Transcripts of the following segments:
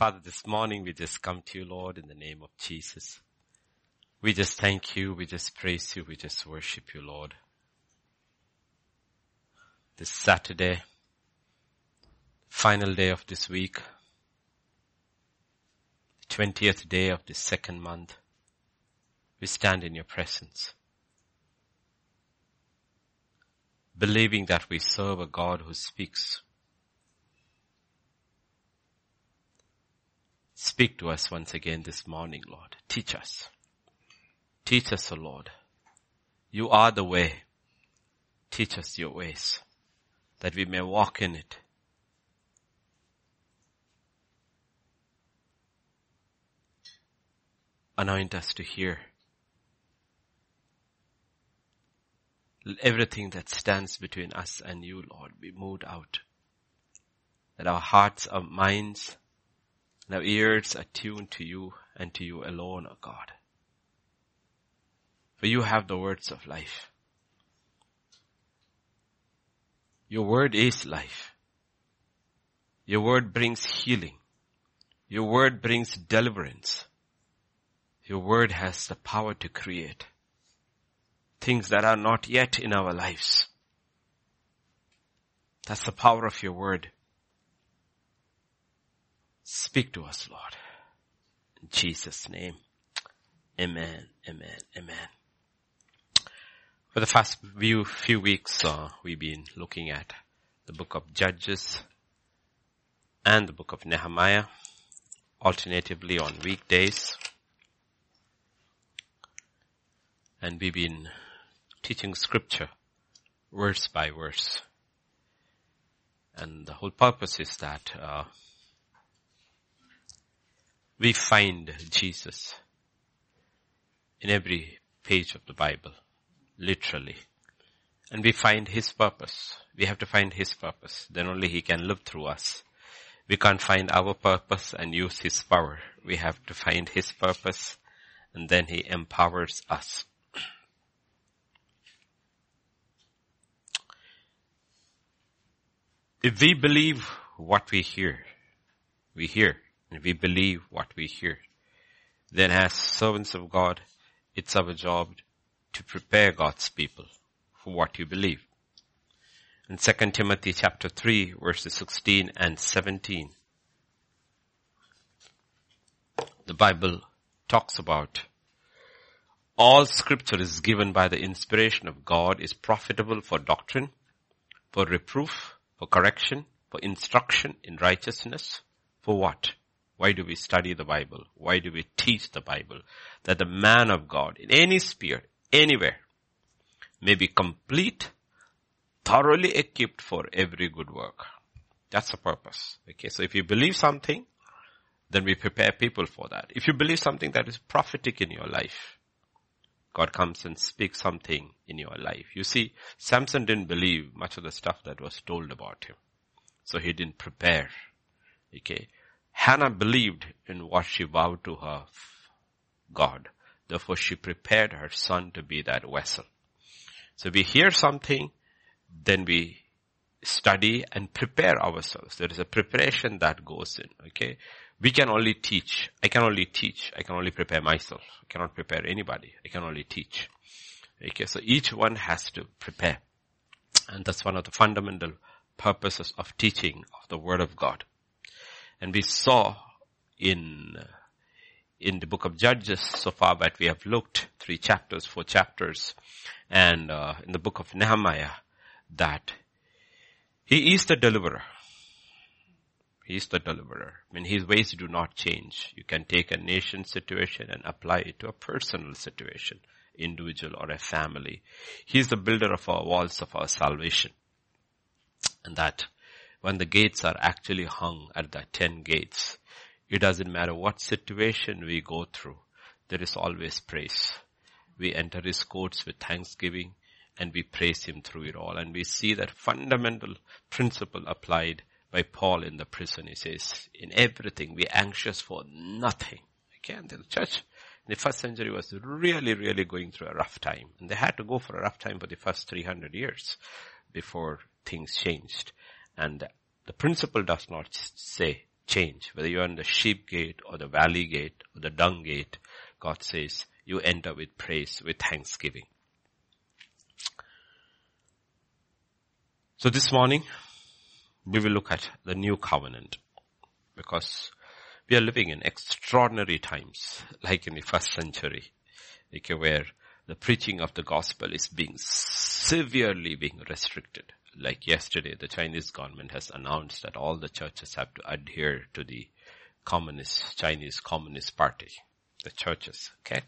Father, this morning we just come to you, Lord, in the name of Jesus. We just thank you. We just praise you. We just worship you, Lord. This Saturday, final day of this week, 20th day of the second month, we stand in your presence. Believing that we serve a God who speaks. Speak to us once again this morning, Lord. Teach us. Teach us, O Lord. You are the way. Teach us your ways that we may walk in it. Anoint us to hear everything that stands between us and you, Lord, be moved out. That our hearts, our minds, our ears are tuned to you and to you alone, O God. For you have the words of life. Your word is life. Your word brings healing. Your word brings deliverance. Your word has the power to create things that are not yet in our lives. That's the power of your word. Speak to us, Lord. In Jesus' name. Amen, amen, amen. For the past few, few weeks, uh, we've been looking at the book of Judges and the book of Nehemiah, alternatively on weekdays. And we've been teaching scripture verse by verse. And the whole purpose is that uh, we find Jesus in every page of the Bible, literally. And we find His purpose. We have to find His purpose. Then only He can live through us. We can't find our purpose and use His power. We have to find His purpose and then He empowers us. If we believe what we hear, we hear, and we believe what we hear, then as servants of God, it's our job to prepare God's people for what you believe. In 2 Timothy chapter 3 verses 16 and 17, the Bible talks about all scripture is given by the inspiration of God is profitable for doctrine, for reproof, for correction, for instruction in righteousness. For what? Why do we study the Bible? Why do we teach the Bible? That the man of God in any sphere, anywhere, may be complete, thoroughly equipped for every good work. That's the purpose. Okay, so if you believe something, then we prepare people for that. If you believe something that is prophetic in your life, God comes and speaks something in your life. You see, Samson didn't believe much of the stuff that was told about him. So he didn't prepare. Okay. Hannah believed in what she vowed to her God. Therefore she prepared her son to be that vessel. So we hear something, then we study and prepare ourselves. There is a preparation that goes in, okay? We can only teach. I can only teach. I can only prepare myself. I cannot prepare anybody. I can only teach. Okay, so each one has to prepare. And that's one of the fundamental purposes of teaching of the Word of God. And we saw in, in the book of Judges so far that we have looked three chapters, four chapters, and uh, in the book of Nehemiah that he is the deliverer. He is the deliverer. I mean, his ways do not change. You can take a nation situation and apply it to a personal situation, individual or a family. He is the builder of our walls of our salvation. And that when the gates are actually hung at the ten gates, it doesn't matter what situation we go through, there is always praise. We enter his courts with thanksgiving and we praise him through it all. And we see that fundamental principle applied by Paul in the prison. He says, in everything we anxious for nothing. And the church in the first century was really, really going through a rough time. And they had to go for a rough time for the first 300 years before things changed. And the principle does not say change. Whether you're in the sheep gate or the valley gate or the dung gate, God says you enter with praise, with thanksgiving. So this morning, we will look at the new covenant because we are living in extraordinary times, like in the first century, where the preaching of the gospel is being severely being restricted. Like yesterday, the Chinese government has announced that all the churches have to adhere to the communist, Chinese Communist Party. The churches, okay?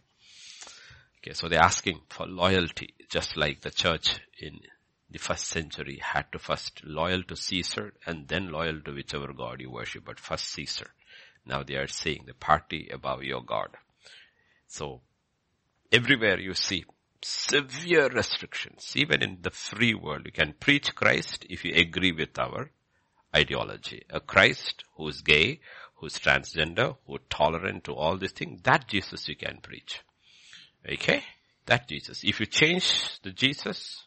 Okay, so they're asking for loyalty, just like the church in the first century had to first loyal to Caesar and then loyal to whichever God you worship, but first Caesar. Now they are saying the party above your God. So everywhere you see severe restrictions, even in the free world, you can preach Christ if you agree with our ideology. A Christ who is gay, who is transgender, who is tolerant to all these things, that Jesus you can preach. Okay? That Jesus. If you change the Jesus,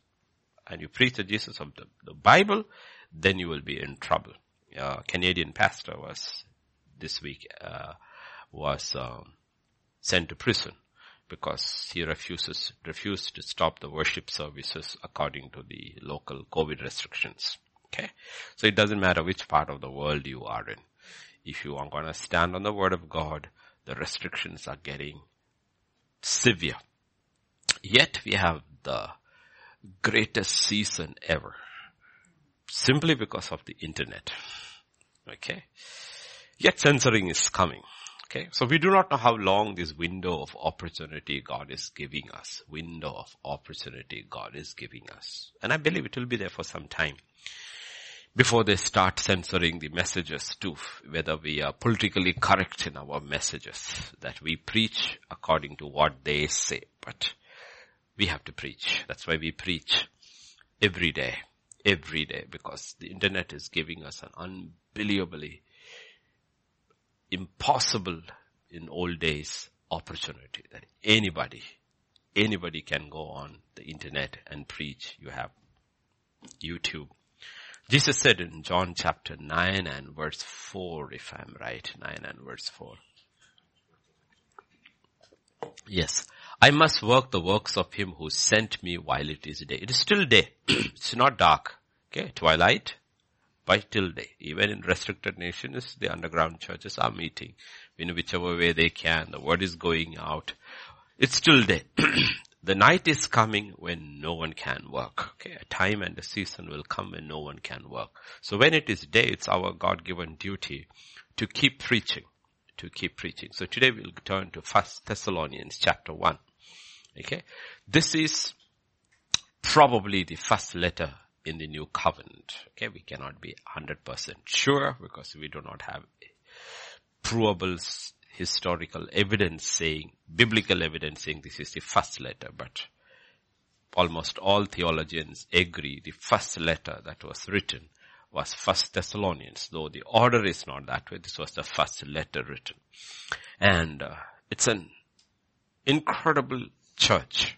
and you preach the Jesus of the, the Bible, then you will be in trouble. A Canadian pastor was this week uh, was um, sent to prison because he refuses refused to stop the worship services according to the local COVID restrictions. Okay, so it doesn't matter which part of the world you are in. If you are going to stand on the word of God, the restrictions are getting severe. Yet we have the greatest season ever. Simply because of the internet. Okay. Yet censoring is coming. Okay. So we do not know how long this window of opportunity God is giving us. Window of opportunity God is giving us. And I believe it will be there for some time. Before they start censoring the messages too, whether we are politically correct in our messages, that we preach according to what they say. But we have to preach. That's why we preach every day, every day, because the internet is giving us an unbelievably impossible in old days opportunity that anybody, anybody can go on the internet and preach. You have YouTube. Jesus said in John chapter 9 and verse 4, if I'm right, 9 and verse 4. Yes. I must work the works of him who sent me while it is day. It is still day. it's not dark. Okay. Twilight, but till day. Even in restricted nations, the underground churches are meeting in whichever way they can. The word is going out. It's still day. the night is coming when no one can work. Okay. A time and a season will come when no one can work. So when it is day, it's our God-given duty to keep preaching to keep preaching. So today we'll turn to First Thessalonians chapter 1. Okay. This is probably the first letter in the new covenant. Okay. We cannot be 100% sure because we do not have provable historical evidence saying, biblical evidence saying this is the first letter, but almost all theologians agree the first letter that was written was First Thessalonians, though the order is not that way. This was the first letter written. And uh, it's an incredible church.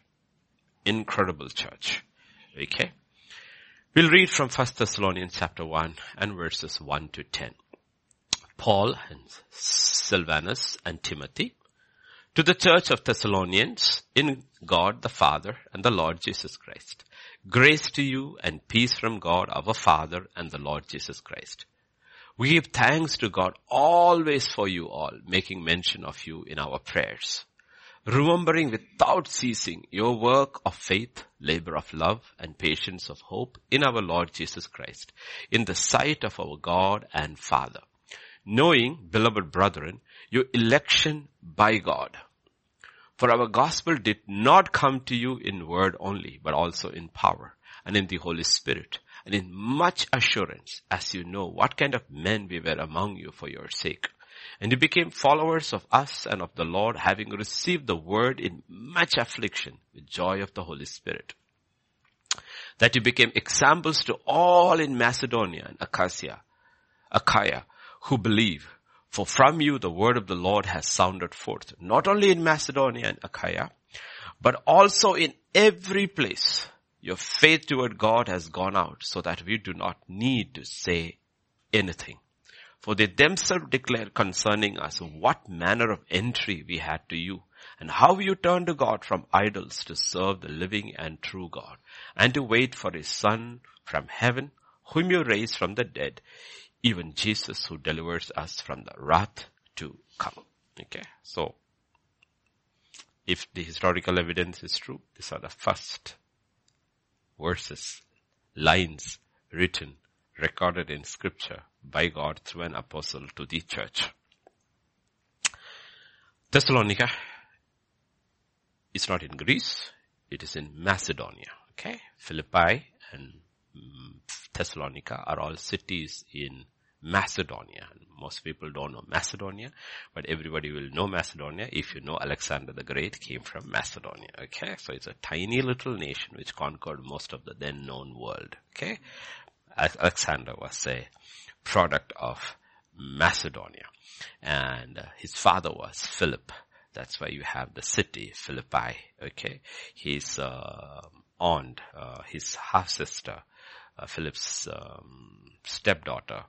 Incredible church. Okay. We'll read from First Thessalonians chapter 1 and verses 1 to 10. Paul and Silvanus and Timothy to the church of Thessalonians in God the Father and the Lord Jesus Christ. Grace to you and peace from God our Father and the Lord Jesus Christ. We give thanks to God always for you all, making mention of you in our prayers. Remembering without ceasing your work of faith, labor of love, and patience of hope in our Lord Jesus Christ, in the sight of our God and Father. Knowing, beloved brethren, your election by God for our gospel did not come to you in word only, but also in power and in the Holy Spirit and in much assurance as you know what kind of men we were among you for your sake. And you became followers of us and of the Lord having received the word in much affliction with joy of the Holy Spirit. That you became examples to all in Macedonia and Achaia, Achaia who believe for from you the word of the Lord has sounded forth, not only in Macedonia and Achaia, but also in every place. Your faith toward God has gone out so that we do not need to say anything. For they themselves declare concerning us what manner of entry we had to you and how you turned to God from idols to serve the living and true God and to wait for his son from heaven whom you raised from the dead, even Jesus who delivers us from the wrath to come. Okay. So if the historical evidence is true, these are the first verses, lines written, recorded in scripture by God through an apostle to the church. Thessalonica is not in Greece, it is in Macedonia. Okay. Philippi and mm, Thessalonica are all cities in Macedonia. Most people don't know Macedonia, but everybody will know Macedonia if you know Alexander the Great came from Macedonia. Okay, so it's a tiny little nation which conquered most of the then known world. Okay, Alexander was a product of Macedonia, and uh, his father was Philip. That's why you have the city Philippi. Okay, his uh, aunt, uh, his half sister, uh, Philip's um, stepdaughter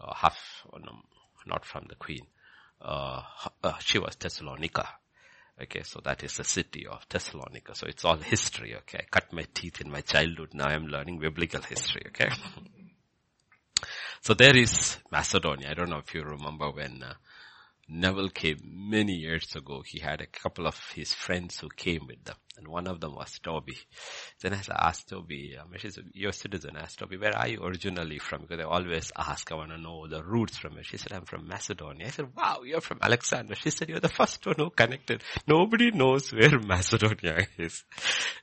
uh, half, no, not from the queen. Uh, she was Thessalonica. Okay, so that is the city of Thessalonica. So it's all history, okay. I cut my teeth in my childhood. Now I'm learning biblical history, okay. so there is Macedonia. I don't know if you remember when uh, Neville came many years ago. He had a couple of his friends who came with them. And one of them was Toby. Then I asked Toby, said, you're a citizen. I asked Toby, where are you originally from? Because I always ask, I want to know the roots from it. She said, I'm from Macedonia. I said, wow, you're from Alexander. She said, you're the first one who connected. Nobody knows where Macedonia is.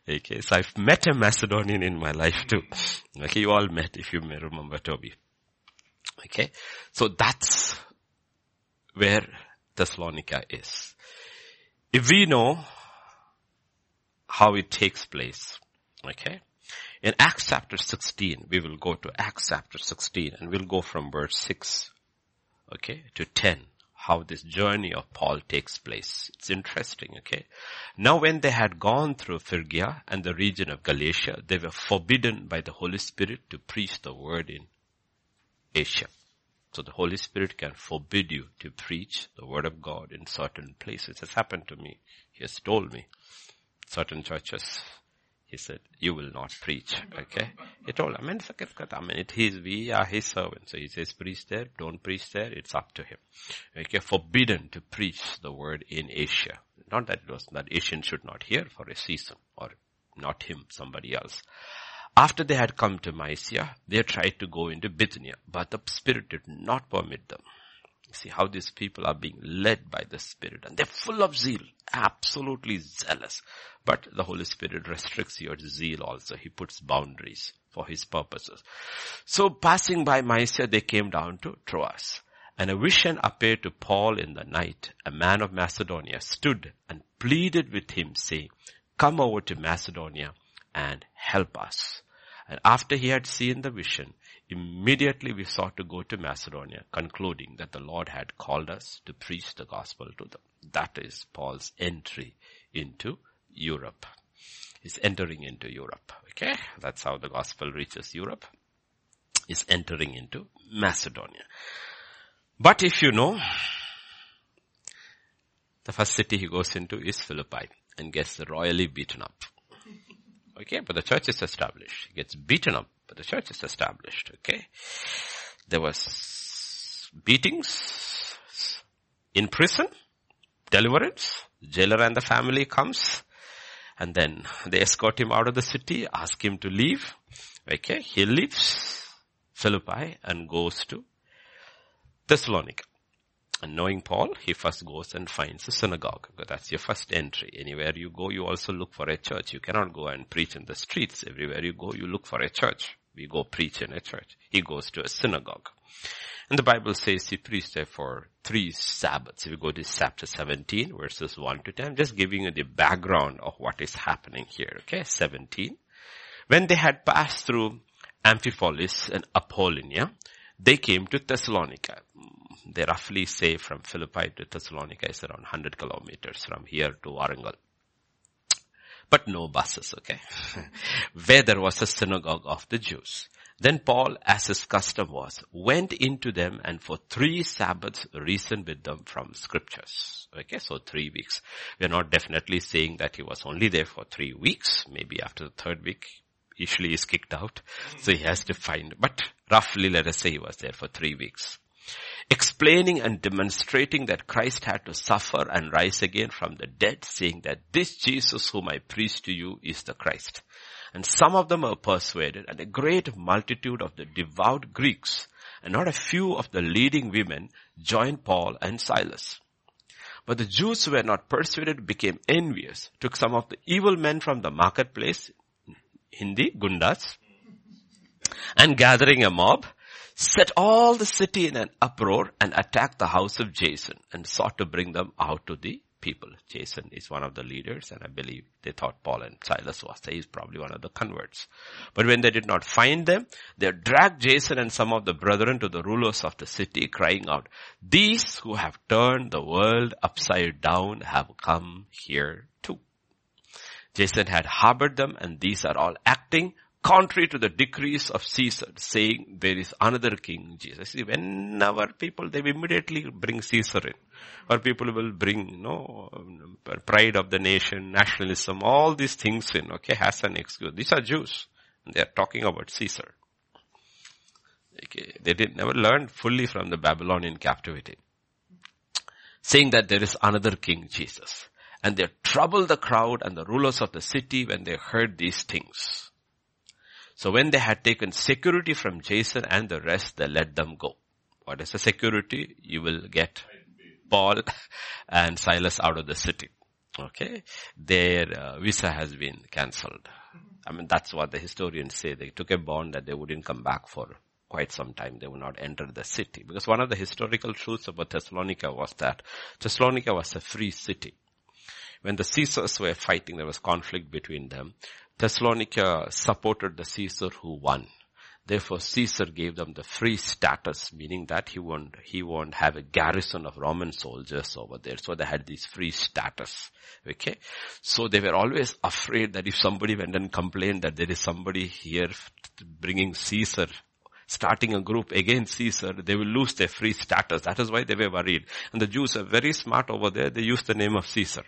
Okay, so I've met a Macedonian in my life too. Okay, you all met if you may remember Toby. Okay, so that's where Thessalonica is. If we know how it takes place, okay, in Acts chapter 16, we will go to Acts chapter 16 and we'll go from verse 6, okay, to 10 how this journey of Paul takes place. It's interesting, okay? Now when they had gone through Phrygia and the region of Galatia, they were forbidden by the Holy Spirit to preach the word in Asia. So the Holy Spirit can forbid you to preach the word of God in certain places. It has happened to me. He has told me. Certain churches, he said, you will not preach. Okay? He told, I mean, I mean, it is, we are his servants. So he says, preach there, don't preach there, it's up to him. Okay? Forbidden to preach the word in Asia. Not that it was, that Asian should not hear for a season or not him, somebody else. After they had come to Mysia, they tried to go into Bithynia, but the Spirit did not permit them. See how these people are being led by the Spirit and they're full of zeal, absolutely zealous. But the Holy Spirit restricts your zeal also. He puts boundaries for His purposes. So passing by Mysia, they came down to Troas. And a vision appeared to Paul in the night. A man of Macedonia stood and pleaded with him saying, come over to Macedonia and help us. And after he had seen the vision, immediately we sought to go to Macedonia, concluding that the Lord had called us to preach the gospel to them. That is Paul's entry into Europe. He's entering into Europe. Okay. That's how the gospel reaches Europe. Is entering into Macedonia. But if you know, the first city he goes into is Philippi and gets royally beaten up. Okay, but the church is established. He gets beaten up, but the church is established. Okay. There was beatings in prison, deliverance, jailer and the family comes, and then they escort him out of the city, ask him to leave. Okay, he leaves Philippi and goes to Thessalonica. And knowing Paul, he first goes and finds a synagogue. That's your first entry. Anywhere you go, you also look for a church. You cannot go and preach in the streets. Everywhere you go, you look for a church. We go preach in a church. He goes to a synagogue. And the Bible says he preached there for three Sabbaths. If you go to chapter 17, verses 1 to 10, I'm just giving you the background of what is happening here. Okay, 17. When they had passed through Amphipolis and Apollonia, they came to Thessalonica they roughly say from Philippi to Thessalonica is around 100 kilometers from here to Warangal. But no buses, okay? Where there was a synagogue of the Jews. Then Paul, as his custom was, went into them and for three Sabbaths reasoned with them from scriptures. Okay, so three weeks. We are not definitely saying that he was only there for three weeks. Maybe after the third week, usually he's kicked out. So he has to find, but roughly let us say he was there for three weeks. Explaining and demonstrating that Christ had to suffer and rise again from the dead, saying that this Jesus whom I preach to you is the Christ. And some of them were persuaded and a great multitude of the devout Greeks and not a few of the leading women joined Paul and Silas. But the Jews who were not persuaded became envious, took some of the evil men from the marketplace, Hindi, gundas, and gathering a mob, set all the city in an uproar and attacked the house of Jason and sought to bring them out to the people. Jason is one of the leaders and I believe they thought Paul and Silas was, he's probably one of the converts. But when they did not find them, they dragged Jason and some of the brethren to the rulers of the city crying out, these who have turned the world upside down have come here too. Jason had harbored them and these are all acting contrary to the decrees of Caesar, saying there is another king, Jesus. See, whenever people, they immediately bring Caesar in. Or people will bring, you know, pride of the nation, nationalism, all these things in, okay, as an excuse. These are Jews. They are talking about Caesar. Okay. They did never learn fully from the Babylonian captivity. Saying that there is another king, Jesus. And they troubled the crowd and the rulers of the city when they heard these things. So when they had taken security from Jason and the rest, they let them go. What is the security? You will get Paul and Silas out of the city. Okay. Their uh, visa has been cancelled. I mean, that's what the historians say. They took a bond that they wouldn't come back for quite some time. They would not enter the city. Because one of the historical truths about Thessalonica was that Thessalonica was a free city. When the Caesars were fighting, there was conflict between them. Thessalonica supported the Caesar who won. Therefore Caesar gave them the free status, meaning that he won't, he won't have a garrison of Roman soldiers over there. So they had this free status. Okay. So they were always afraid that if somebody went and complained that there is somebody here bringing Caesar starting a group against Caesar, they will lose their free status. That is why they were worried. And the Jews are very smart over there. They use the name of Caesar.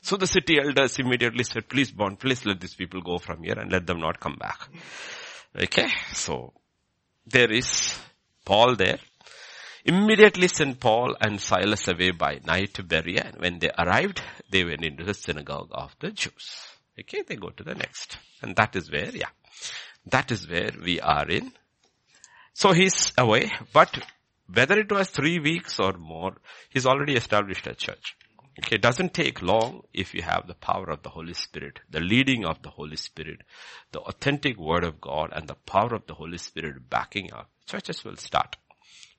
So the city elders immediately said, please bond, please let these people go from here and let them not come back. Okay, so there is Paul there. Immediately sent Paul and Silas away by night to Berea and when they arrived, they went into the synagogue of the Jews. Okay, they go to the next. And that is where, yeah, that is where we are in. So he's away, but whether it was three weeks or more, he's already established a church. Okay, it doesn't take long if you have the power of the Holy Spirit, the leading of the Holy Spirit, the authentic word of God and the power of the Holy Spirit backing up. Churches will start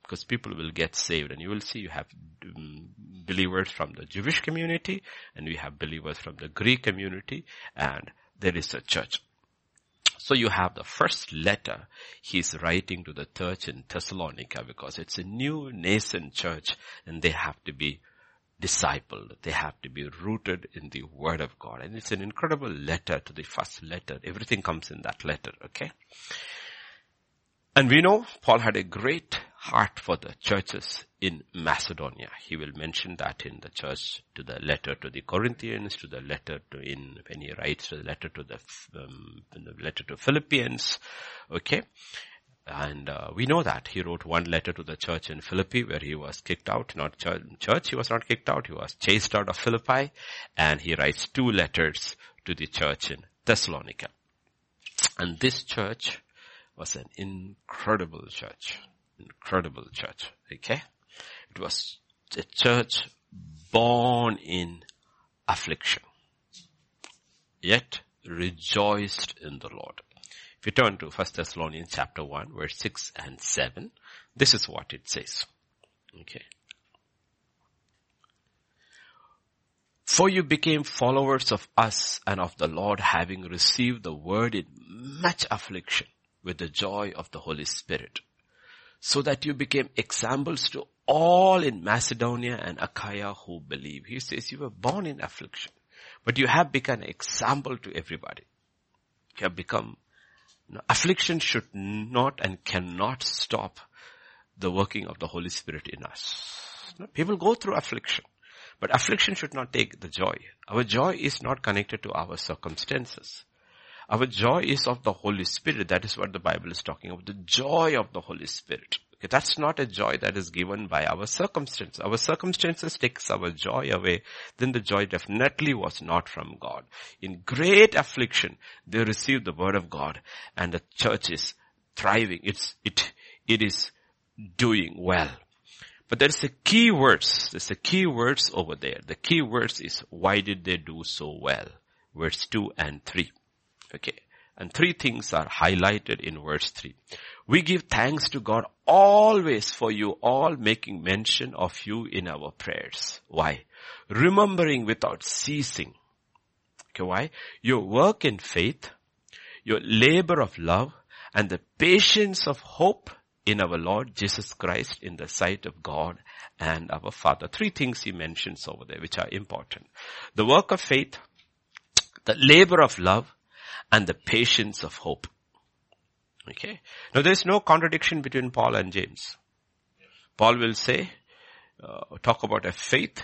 because people will get saved and you will see you have um, believers from the Jewish community and we have believers from the Greek community and there is a church. So you have the first letter he's writing to the church in Thessalonica because it's a new nascent church and they have to be discipled. They have to be rooted in the word of God. And it's an incredible letter to the first letter. Everything comes in that letter, okay? And we know Paul had a great heart for the churches in Macedonia. He will mention that in the church to the letter to the Corinthians, to the letter to in, when he writes to the letter to the, um, the letter to Philippians, okay? And uh, we know that he wrote one letter to the church in Philippi where he was kicked out, not church, church, he was not kicked out, he was chased out of Philippi. And he writes two letters to the church in Thessalonica. And this church was an incredible church. Incredible church. Okay? It was a church born in affliction. Yet rejoiced in the Lord. If you turn to 1 Thessalonians chapter 1 verse 6 and 7, this is what it says. Okay. For you became followers of us and of the Lord having received the word in much affliction with the joy of the Holy Spirit. So that you became examples to all in Macedonia and Achaia who believe. He says you were born in affliction, but you have become an example to everybody. You have become affliction should not and cannot stop the working of the Holy Spirit in us. People go through affliction. But affliction should not take the joy. Our joy is not connected to our circumstances. Our joy is of the Holy Spirit. That is what the Bible is talking about. The joy of the Holy Spirit. That's not a joy that is given by our circumstances. Our circumstances takes our joy away. Then the joy definitely was not from God. In great affliction, they received the word of God and the church is thriving. It's, it, it is doing well. But there's a key words. There's a key words over there. The key words is why did they do so well? Verse 2 and 3. Okay. And three things are highlighted in verse 3. We give thanks to God always for you all making mention of you in our prayers. Why? Remembering without ceasing. Okay, why? Your work in faith, your labor of love, and the patience of hope in our Lord Jesus Christ in the sight of God and our Father. Three things he mentions over there which are important. The work of faith, the labor of love, and the patience of hope. Okay. Now there is no contradiction between Paul and James. Paul will say, uh, talk about a faith.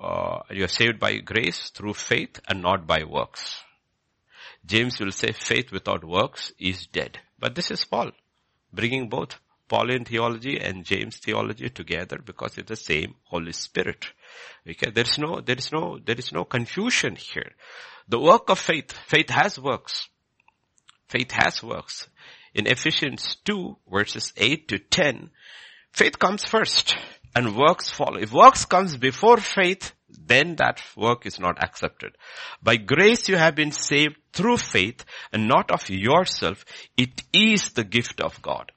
Uh, you are saved by grace through faith and not by works. James will say faith without works is dead. But this is Paul bringing both Pauline theology and James theology together because it's the same Holy Spirit. Okay, there is no, there is no, there is no confusion here. The work of faith, faith has works. Faith has works. In Ephesians 2 verses 8 to 10, faith comes first and works follow. If works comes before faith, then that work is not accepted. By grace you have been saved through faith and not of yourself. It is the gift of God.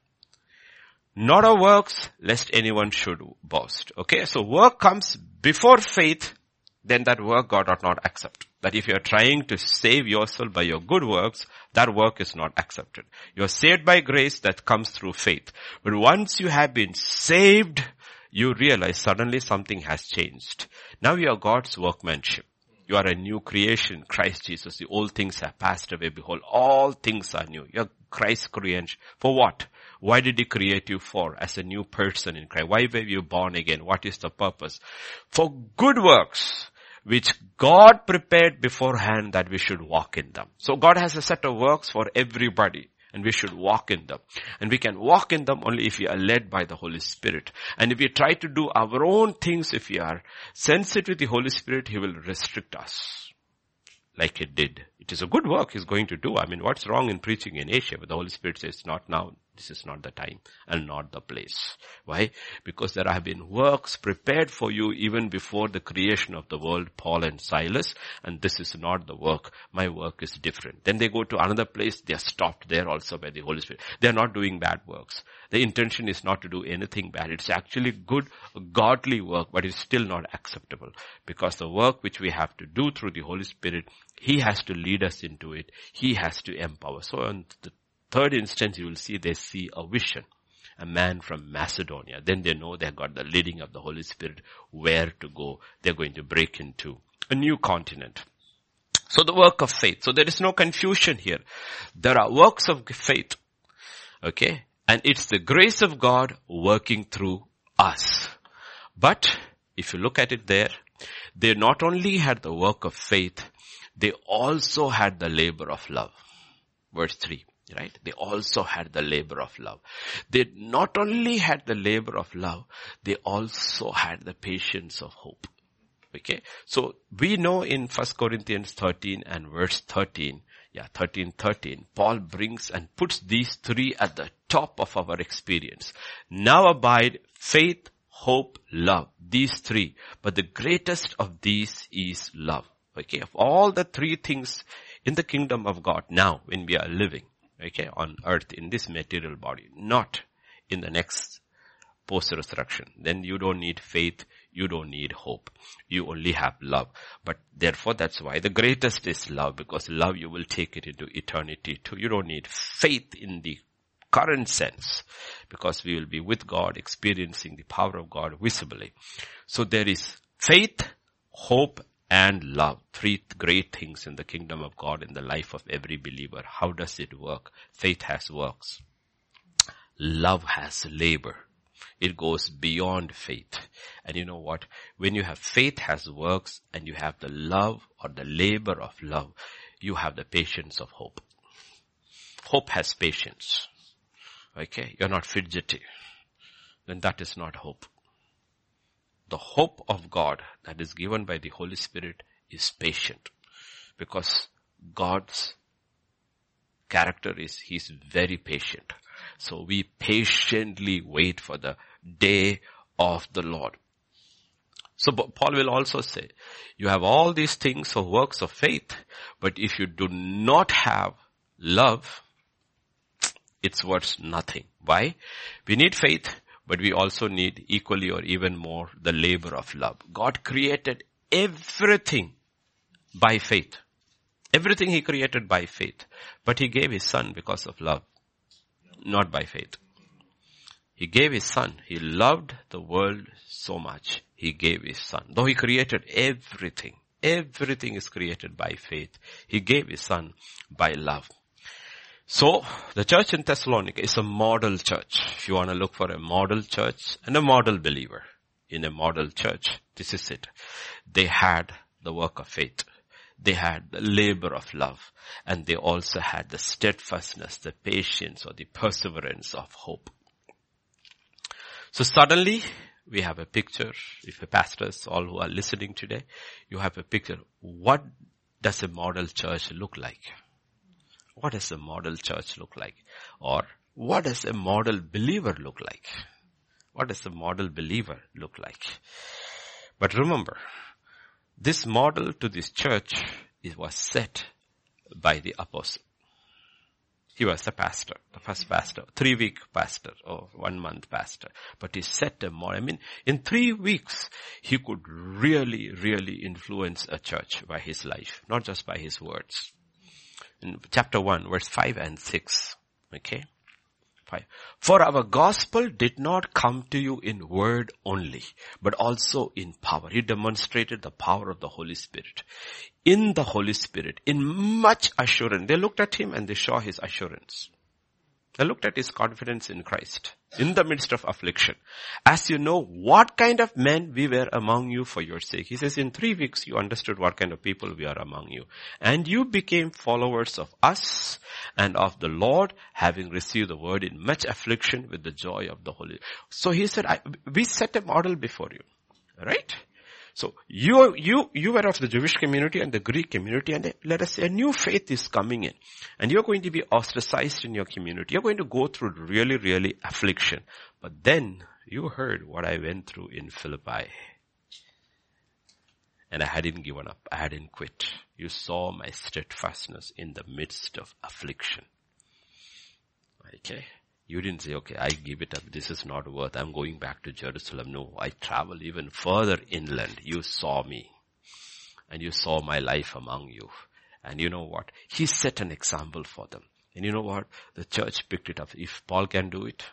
Not of works, lest anyone should boast. Okay, so work comes before faith, then that work God ought not accept. That if you are trying to save yourself by your good works, that work is not accepted. You are saved by grace that comes through faith. But once you have been saved, you realize suddenly something has changed. Now you are God's workmanship. You are a new creation, Christ Jesus. The old things have passed away. Behold, all things are new. You are Christ's creation. For what? Why did he create you for? As a new person in Christ. Why were you born again? What is the purpose? For good works, which God prepared beforehand that we should walk in them. So God has a set of works for everybody and we should walk in them. And we can walk in them only if we are led by the Holy Spirit. And if we try to do our own things, if we are sensitive to the Holy Spirit, He will restrict us. Like He did. It is a good work He's going to do. I mean, what's wrong in preaching in Asia? But the Holy Spirit says, not now. This is not the time and not the place. Why? Because there have been works prepared for you even before the creation of the world, Paul and Silas, and this is not the work. My work is different. Then they go to another place, they are stopped there also by the Holy Spirit. They are not doing bad works. The intention is not to do anything bad. It's actually good, godly work, but it's still not acceptable. Because the work which we have to do through the Holy Spirit, He has to lead us into it. He has to empower. So on the Third instance, you will see they see a vision. A man from Macedonia. Then they know they got the leading of the Holy Spirit where to go. They're going to break into a new continent. So the work of faith. So there is no confusion here. There are works of faith. Okay. And it's the grace of God working through us. But if you look at it there, they not only had the work of faith, they also had the labor of love. Verse 3. Right? They also had the labor of love. They not only had the labor of love, they also had the patience of hope. Okay. So we know in 1 Corinthians 13 and verse 13, yeah, 13, 13, Paul brings and puts these three at the top of our experience. Now abide faith, hope, love. These three. But the greatest of these is love. Okay. Of all the three things in the kingdom of God now when we are living, okay, on earth in this material body, not in the next post-resurrection. Then you don't need faith, you don't need hope. You only have love. But therefore that's why the greatest is love because love you will take it into eternity too. You don't need faith in the current sense because we will be with God experiencing the power of God visibly. So there is faith, hope and love. Three great things in the kingdom of God in the life of every believer. How does it work? Faith has works. Love has labor. It goes beyond faith. And you know what? When you have faith has works and you have the love or the labor of love, you have the patience of hope. Hope has patience. Okay? You're not fidgety. Then that is not hope. The hope of God that is given by the Holy Spirit is patient because God's character is He's very patient. So we patiently wait for the day of the Lord. So Paul will also say, you have all these things of works of faith, but if you do not have love, it's worth nothing. Why? We need faith, but we also need equally or even more the labor of love. God created everything by faith. Everything he created by faith. But he gave his son because of love not by faith. He gave his son. He loved the world so much. He gave his son. Though he created everything, everything is created by faith. He gave his son by love. So, the church in Thessalonica is a model church. If you want to look for a model church and a model believer in a model church, this is it. They had the work of faith. They had the labor of love and they also had the steadfastness, the patience or the perseverance of hope. So suddenly we have a picture, if the pastors, all who are listening today, you have a picture. What does a model church look like? What does a model church look like? Or what does a model believer look like? What does a model believer look like? But remember, this model to this church it was set by the apostle. He was the pastor, the first pastor, three week pastor or one month pastor. But he set a model. I mean, in three weeks, he could really, really influence a church by his life, not just by his words. In chapter 1, verse 5 and 6, okay? 5. For our gospel did not come to you in word only, but also in power. He demonstrated the power of the Holy Spirit. In the Holy Spirit, in much assurance. They looked at him and they saw his assurance. They looked at his confidence in Christ in the midst of affliction. As you know what kind of men we were among you for your sake. He says in three weeks you understood what kind of people we are among you. And you became followers of us and of the Lord having received the word in much affliction with the joy of the Holy. So he said, we set a model before you. Right? So you, you, you were of the Jewish community and the Greek community and let us say a new faith is coming in and you're going to be ostracized in your community. You're going to go through really, really affliction. But then you heard what I went through in Philippi. And I hadn't given up. I hadn't quit. You saw my steadfastness in the midst of affliction. Okay. You didn't say, okay, I give it up. This is not worth. I'm going back to Jerusalem. No, I travel even further inland. You saw me and you saw my life among you. And you know what? He set an example for them. And you know what? The church picked it up. If Paul can do it,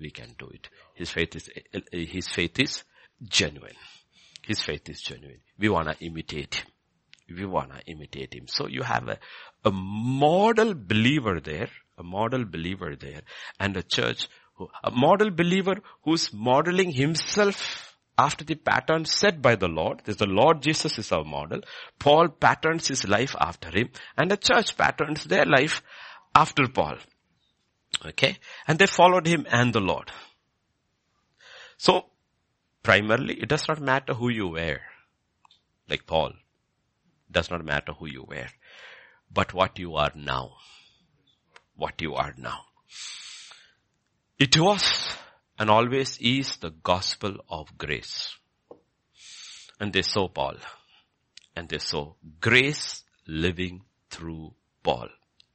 we can do it. His faith is, his faith is genuine. His faith is genuine. We wanna imitate him. We wanna imitate him. So you have a, a model believer there a model believer there and a church, who, a model believer who's modeling himself after the pattern set by the Lord. There's the Lord Jesus is our model. Paul patterns his life after him and the church patterns their life after Paul. Okay. And they followed him and the Lord. So primarily it does not matter who you were. Like Paul. It does not matter who you were. But what you are now what you are now. It was and always is the gospel of grace. And they saw Paul. And they saw grace living through Paul.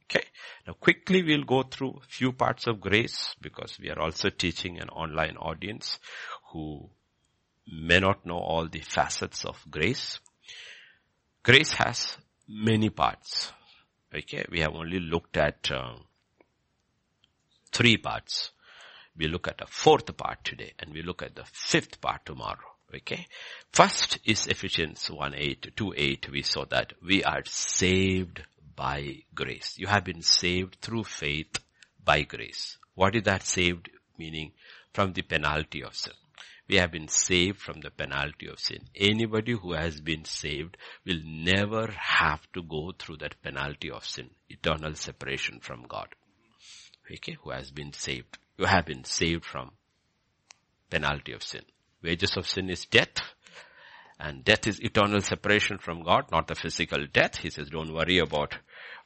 Okay. Now quickly we'll go through a few parts of grace because we are also teaching an online audience who may not know all the facets of grace. Grace has many parts. Okay. We have only looked at uh, three parts. We look at a fourth part today and we look at the fifth part tomorrow. Okay. First is Ephesians 1 8, 2 8. We saw that we are saved by grace. You have been saved through faith by grace. What is that saved meaning? From the penalty of sin. We have been saved from the penalty of sin. Anybody who has been saved will never have to go through that penalty of sin, eternal separation from God. Okay, who has been saved. You have been saved from penalty of sin. Wages of sin is death. And death is eternal separation from God, not the physical death. He says, don't worry about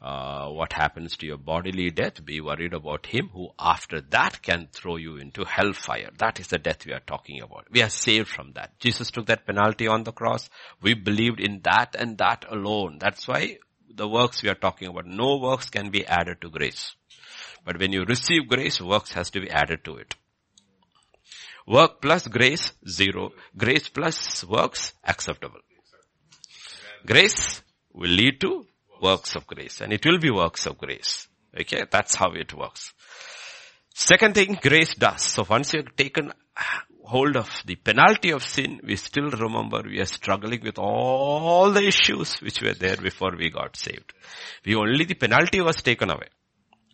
uh, what happens to your bodily death. Be worried about Him who after that can throw you into hellfire. That is the death we are talking about. We are saved from that. Jesus took that penalty on the cross. We believed in that and that alone. That's why the works we are talking about, no works can be added to grace. But when you receive grace, works has to be added to it. Work plus grace, zero. Grace plus works, acceptable. Grace will lead to works of grace and it will be works of grace. Okay, that's how it works. Second thing grace does. So once you have taken hold of the penalty of sin, we still remember we are struggling with all the issues which were there before we got saved. We only the penalty was taken away.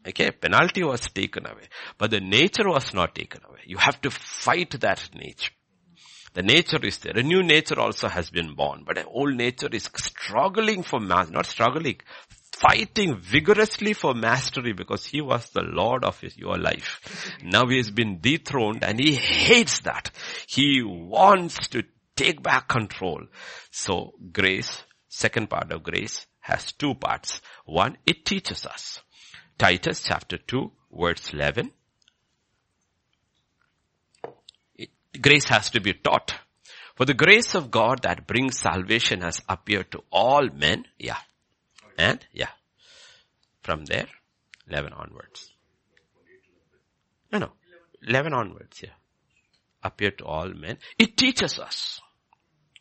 Okay, penalty was taken away, but the nature was not taken away. You have to fight that nature. The nature is there. A new nature also has been born, but an old nature is struggling for mass, not struggling, fighting vigorously for mastery because he was the Lord of his, your life. Now he has been dethroned and he hates that. He wants to take back control. So grace, second part of grace has two parts. One, it teaches us. Titus chapter 2 verse 11. It, grace has to be taught. For the grace of God that brings salvation has appeared to all men. Yeah. And yeah. From there, 11 onwards. No, no. 11 onwards, yeah. Appeared to all men. It teaches us.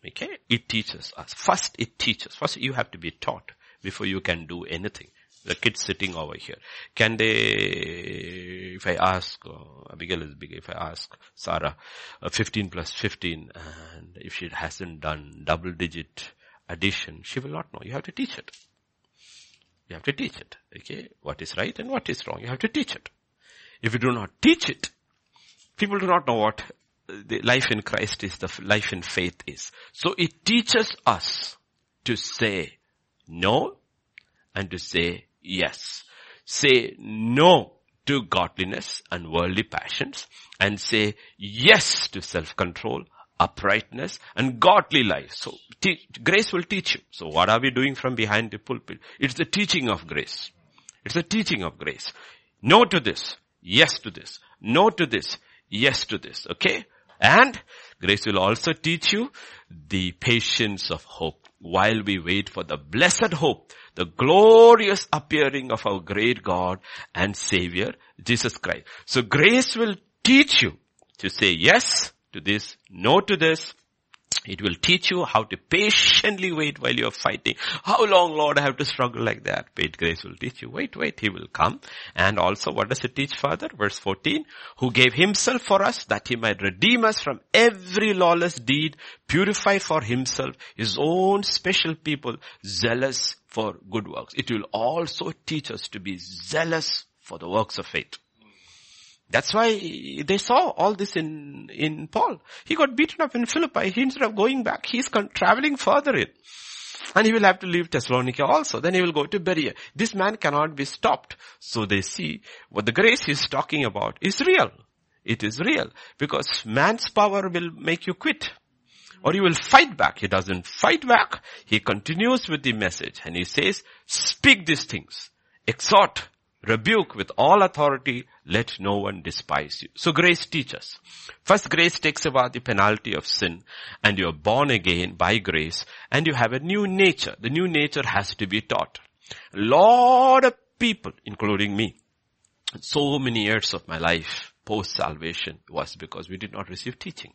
Okay? It teaches us. First it teaches. First you have to be taught before you can do anything the kids sitting over here. Can they, if I ask, uh, Abigail is big, if I ask Sarah, uh, 15 plus 15, and if she hasn't done double digit addition, she will not know. You have to teach it. You have to teach it. Okay? What is right and what is wrong. You have to teach it. If you do not teach it, people do not know what the life in Christ is, the life in faith is. So it teaches us to say no and to say yes. Say no to godliness and worldly passions and say yes to self-control, uprightness and godly life. So te- grace will teach you. So what are we doing from behind the pulpit? It's the teaching of grace. It's the teaching of grace. No to this. Yes to this. No to this. Yes to this. Okay? And grace will also teach you the patience of hope while we wait for the blessed hope the glorious appearing of our great God and Savior, Jesus Christ. So grace will teach you to say yes to this, no to this, it will teach you how to patiently wait while you're fighting. How long, Lord, I have to struggle like that? Wait, grace will teach you. Wait, wait, He will come. And also, what does it teach further? Verse 14, who gave Himself for us that He might redeem us from every lawless deed, purify for Himself His own special people, zealous for good works. It will also teach us to be zealous for the works of faith. That's why they saw all this in, in Paul. He got beaten up in Philippi. He instead of going back, he's con- traveling further in. And he will have to leave Thessalonica also. Then he will go to Berea. This man cannot be stopped. So they see what the grace he's talking about is real. It is real. Because man's power will make you quit. Or you will fight back. He doesn't fight back. He continues with the message and he says, speak these things. Exhort, rebuke with all authority, let no one despise you. So grace teaches. First grace takes away the penalty of sin and you're born again by grace and you have a new nature. The new nature has to be taught. A lot of people, including me, so many years of my life post salvation was because we did not receive teaching.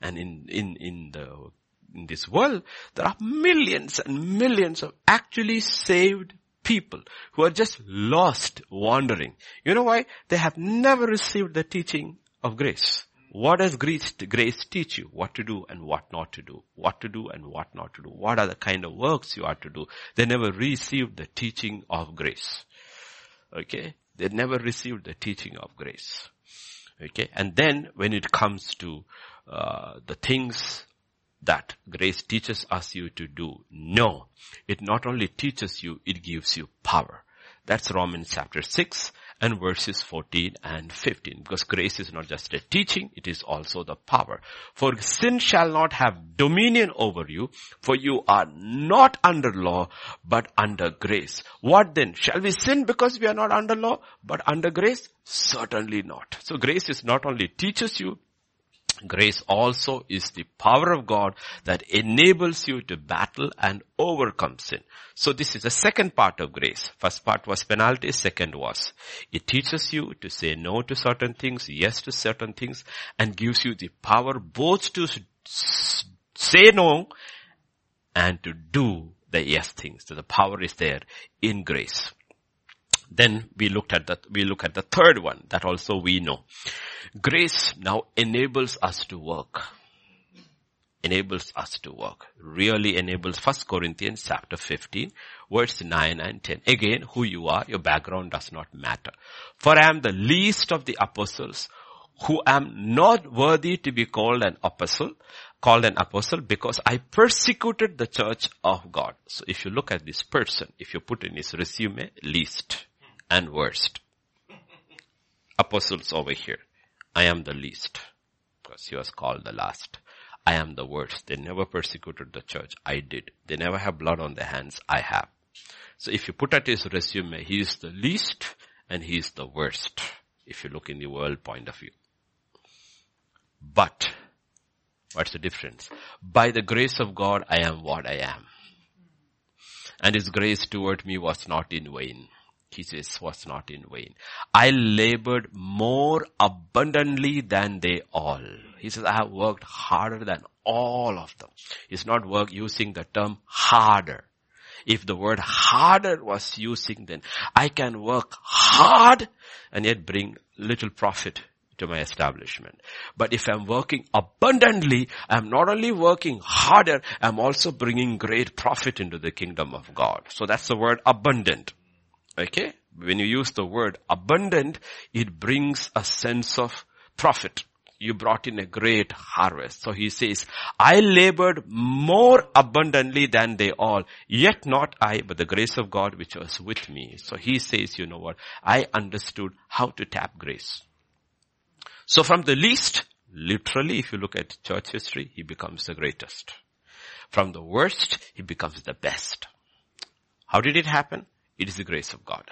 And in, in, in the, in this world, there are millions and millions of actually saved people who are just lost, wandering. You know why? They have never received the teaching of grace. What does grace, teach you? What to do and what not to do. What to do and what not to do. What are the kind of works you are to do. They never received the teaching of grace. Okay? They never received the teaching of grace. Okay? And then when it comes to uh, the things that grace teaches us you to do, no. It not only teaches you, it gives you power. That's Romans chapter 6 and verses 14 and 15. Because grace is not just a teaching, it is also the power. For sin shall not have dominion over you, for you are not under law, but under grace. What then? Shall we sin because we are not under law, but under grace? Certainly not. So grace is not only teaches you, Grace also is the power of God that enables you to battle and overcome sin. So this is the second part of grace. First part was penalty, second was it teaches you to say no to certain things, yes to certain things, and gives you the power both to say no and to do the yes things. So the power is there in grace. Then we looked at that, we look at the third one that also we know. Grace now enables us to work. Enables us to work. Really enables First Corinthians chapter 15 verse 9 and 10. Again, who you are, your background does not matter. For I am the least of the apostles who am not worthy to be called an apostle, called an apostle because I persecuted the church of God. So if you look at this person, if you put in his resume, least and worst. Apostles over here. I am the least because he was called the last. I am the worst. They never persecuted the church. I did. They never have blood on their hands. I have. So if you put at his resume, he is the least and he is the worst. If you look in the world point of view. But, what's the difference? By the grace of God, I am what I am. And his grace toward me was not in vain he says, was not in vain. I labored more abundantly than they all. He says, I have worked harder than all of them. He's not work using the term harder. If the word harder was using then I can work hard and yet bring little profit to my establishment. But if I'm working abundantly, I'm not only working harder, I'm also bringing great profit into the kingdom of God. So that's the word abundant. Okay? When you use the word abundant, it brings a sense of profit. You brought in a great harvest. So he says, I labored more abundantly than they all, yet not I, but the grace of God which was with me. So he says, you know what? I understood how to tap grace. So from the least, literally, if you look at church history, he becomes the greatest. From the worst, he becomes the best. How did it happen? It is the grace of God.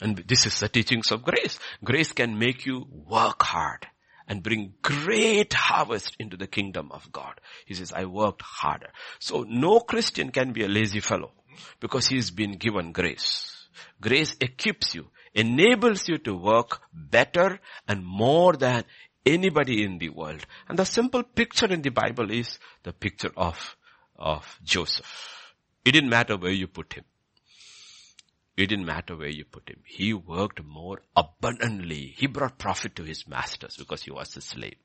And this is the teachings of grace. Grace can make you work hard and bring great harvest into the kingdom of God. He says, I worked harder. So no Christian can be a lazy fellow because he's been given grace. Grace equips you, enables you to work better and more than anybody in the world. And the simple picture in the Bible is the picture of, of Joseph. It didn't matter where you put him. It didn't matter where you put him. He worked more abundantly. He brought profit to his masters because he was a slave.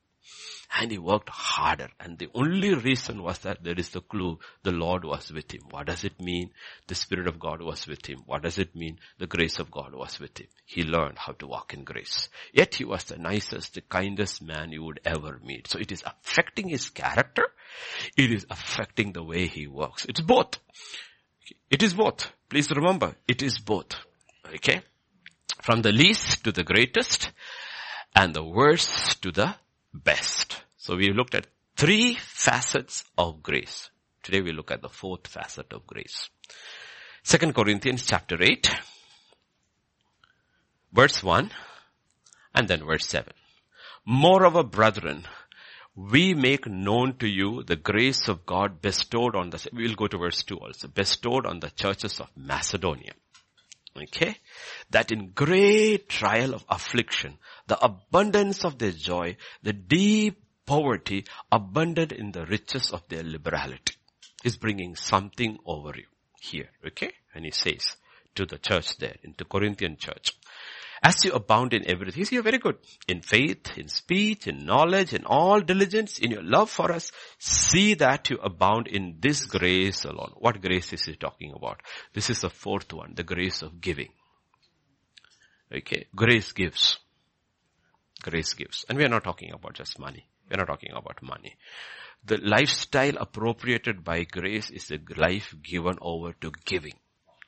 And he worked harder. And the only reason was that there is the clue the Lord was with him. What does it mean? The Spirit of God was with him. What does it mean? The grace of God was with him. He learned how to walk in grace. Yet he was the nicest, the kindest man you would ever meet. So it is affecting his character. It is affecting the way he works. It's both. It is both. Please remember, it is both. Okay? From the least to the greatest and the worst to the best. So we looked at three facets of grace. Today we look at the fourth facet of grace. Second Corinthians chapter 8, verse 1, and then verse 7. Moreover, brethren, we make known to you the grace of God bestowed on the, we'll go to verse 2 also, bestowed on the churches of Macedonia. Okay? That in great trial of affliction, the abundance of their joy, the deep poverty abundant in the riches of their liberality is bringing something over you here. Okay? And he says to the church there, into Corinthian church. As you abound in everything, you're very good. In faith, in speech, in knowledge, in all diligence, in your love for us, see that you abound in this grace alone. What grace is he talking about? This is the fourth one, the grace of giving. Okay, grace gives. Grace gives. And we are not talking about just money. We're not talking about money. The lifestyle appropriated by grace is a life given over to giving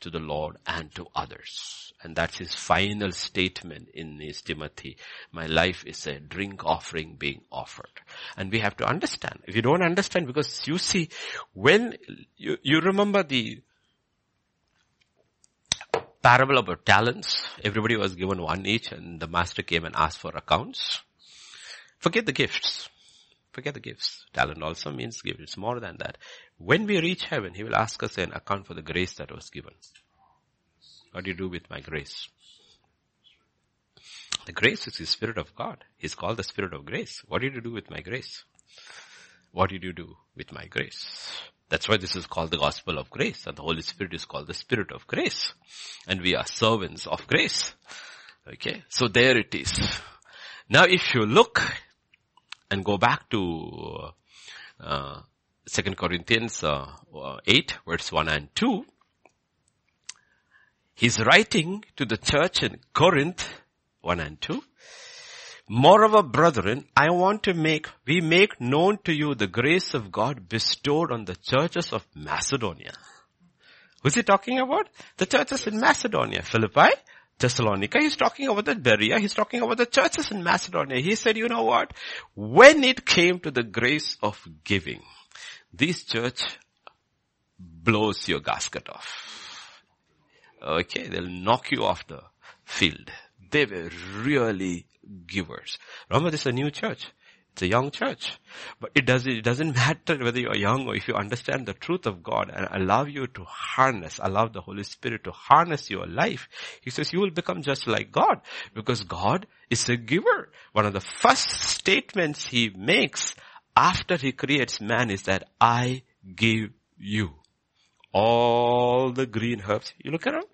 to the Lord and to others. And that's his final statement in his Timothy. My life is a drink offering being offered. And we have to understand. If you don't understand, because you see, when you, you remember the parable about talents, everybody was given one each and the master came and asked for accounts. Forget the gifts. Forget the gifts. Talent also means gift. It's more than that. When we reach heaven, He will ask us an account for the grace that was given. What do you do with my grace? The grace is the Spirit of God. He's called the Spirit of grace. What did you do with my grace? What did you do with my grace? That's why this is called the gospel of grace and the Holy Spirit is called the Spirit of grace. And we are servants of grace. Okay. So there it is. Now if you look and go back to uh, 2 Corinthians uh, 8 verse 1 and 2, he's writing to the church in Corinth 1 and 2. Moreover, brethren, I want to make, we make known to you the grace of God bestowed on the churches of Macedonia. Who's he talking about? The churches in Macedonia, Philippi, Thessalonica. He's talking about the Berea. He's talking about the churches in Macedonia. He said, you know what? When it came to the grace of giving, this church blows your gasket off. Okay, they'll knock you off the field. They were really givers. Remember, this is a new church. It's a young church. But it doesn't, it doesn't matter whether you're young or if you understand the truth of God and allow you to harness, allow the Holy Spirit to harness your life. He says you will become just like God because God is a giver. One of the first statements he makes after he creates man is that I give you all the green herbs. You look around.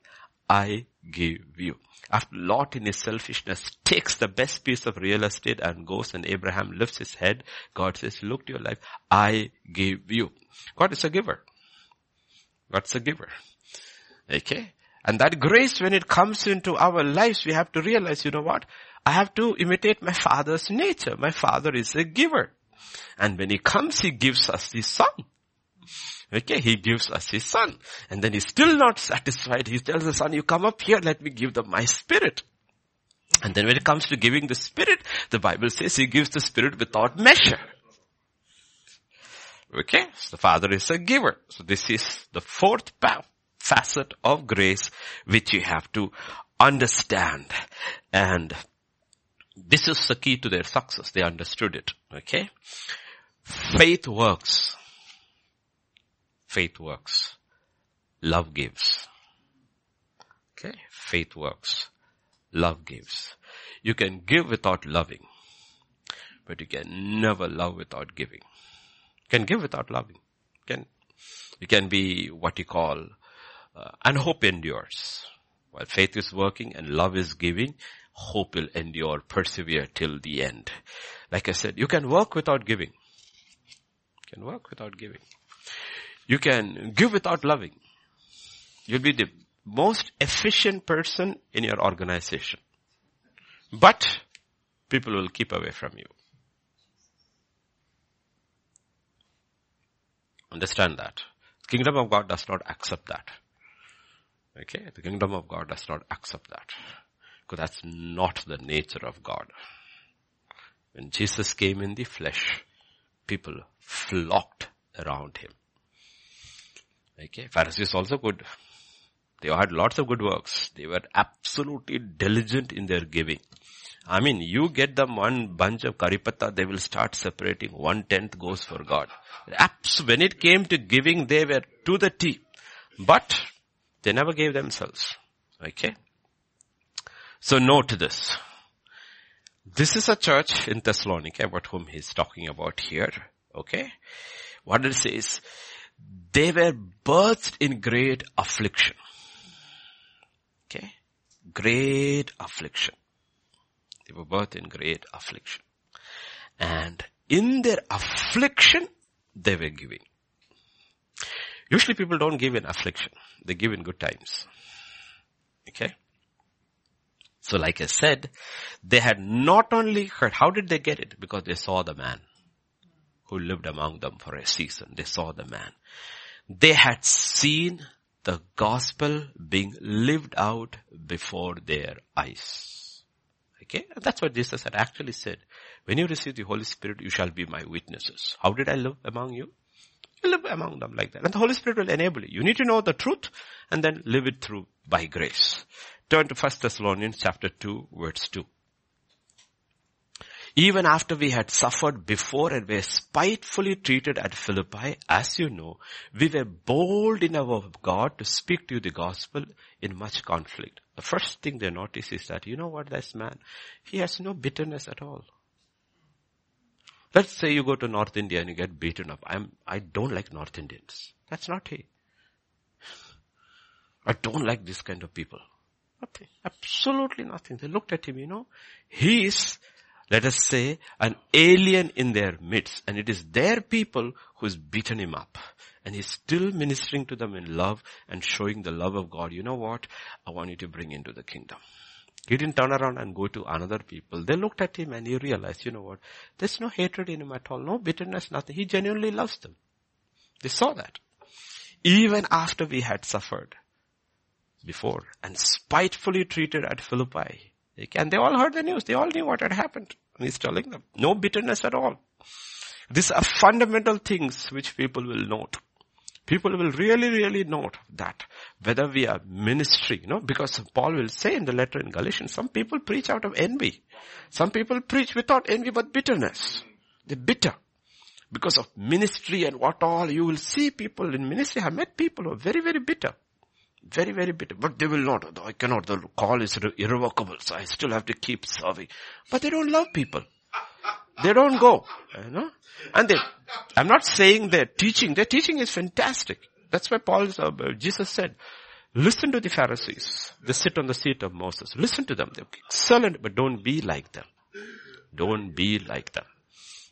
I give you. After Lot in his selfishness takes the best piece of real estate and goes and Abraham lifts his head, God says, look to your life, I give you. God is a giver. God's a giver. Okay? And that grace when it comes into our lives, we have to realize, you know what? I have to imitate my father's nature. My father is a giver. And when he comes, he gives us his son. Okay, he gives us his son. And then he's still not satisfied. He tells the son, you come up here, let me give them my spirit. And then when it comes to giving the spirit, the Bible says he gives the spirit without measure. Okay, so the father is a giver. So this is the fourth facet of grace which you have to understand. And this is the key to their success. They understood it. Okay. Faith works faith works. Love gives. Okay? Faith works. Love gives. You can give without loving. But you can never love without giving. You can give without loving. You can, you can be what you call, uh, and hope endures. While faith is working and love is giving, hope will endure, persevere till the end. Like I said, you can work without giving. You can work without giving. You can give without loving. You'll be the most efficient person in your organization. But people will keep away from you. Understand that. The kingdom of God does not accept that. Okay? The kingdom of God does not accept that. Because that's not the nature of God. When Jesus came in the flesh, people flocked around him. Okay, Pharisees also good. They had lots of good works. They were absolutely diligent in their giving. I mean, you get them one bunch of karipata, they will start separating. One tenth goes for God. when it came to giving, they were to the T. But they never gave themselves. Okay. So note this. This is a church in Thessalonica about whom he's talking about here. Okay. What it says, they were birthed in great affliction. Okay. great affliction. They were birthed in great affliction. And in their affliction, they were giving. Usually people don't give in affliction. They give in good times. Okay? So like I said, they had not only heard, how did they get it? Because they saw the man who lived among them for a season. They saw the man. They had seen the gospel being lived out before their eyes. Okay? That's what Jesus had actually said. When you receive the Holy Spirit, you shall be my witnesses. How did I live among you? You live among them like that. And the Holy Spirit will enable you. You need to know the truth and then live it through by grace. Turn to 1 Thessalonians chapter 2 verse 2. Even after we had suffered before and were spitefully treated at Philippi, as you know, we were bold in our God to speak to you the gospel in much conflict. The first thing they notice is that, you know what, this man, he has no bitterness at all. Let's say you go to North India and you get beaten up. I'm, I don't like North Indians. That's not he. I don't like this kind of people. Nothing. Absolutely nothing. They looked at him, you know. He is, let us say, an alien in their midst. And it is their people who's beaten him up. And he's still ministering to them in love and showing the love of God. You know what? I want you to bring into the kingdom. He didn't turn around and go to another people. They looked at him and he realized, you know what? There's no hatred in him at all. No bitterness, nothing. He genuinely loves them. They saw that. Even after we had suffered, before and spitefully treated at Philippi. And they all heard the news. They all knew what had happened. And he's telling them, no bitterness at all. These are fundamental things which people will note. People will really, really note that whether we are ministry, you know, because Paul will say in the letter in Galatians, some people preach out of envy. Some people preach without envy but bitterness. They're bitter. Because of ministry and what all, you will see people in ministry. I met people who are very, very bitter. Very, very bitter. But they will not. I cannot. The call is irrevocable. So I still have to keep serving. But they don't love people. They don't go. You know? And they, I'm not saying their teaching. Their teaching is fantastic. That's why Paul, uh, Jesus said, listen to the Pharisees. They sit on the seat of Moses. Listen to them. They're excellent, but don't be like them. Don't be like them.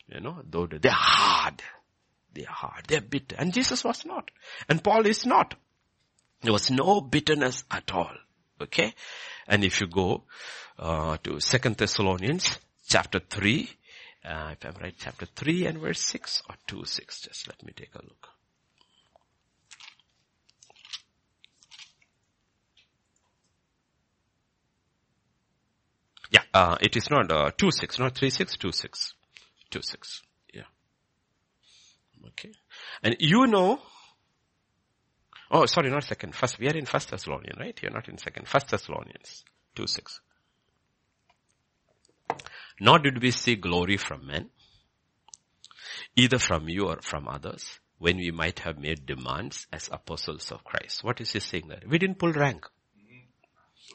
You know, though they're hard. They're hard. They're bitter. And Jesus was not. And Paul is not. There was no bitterness at all. Okay? And if you go uh, to Second Thessalonians chapter 3, uh, if I'm right, chapter 3 and verse 6 or 2 6, just let me take a look. Yeah, uh, it is not uh, 2 6, not 3 6, 2 6. 2 6. Yeah. Okay. And you know Oh, sorry, not second. First, we are in First Thessalonians, right? You're not in second. First Thessalonians 2 6. Nor did we see glory from men, either from you or from others, when we might have made demands as apostles of Christ. What is he saying there? We didn't pull rank.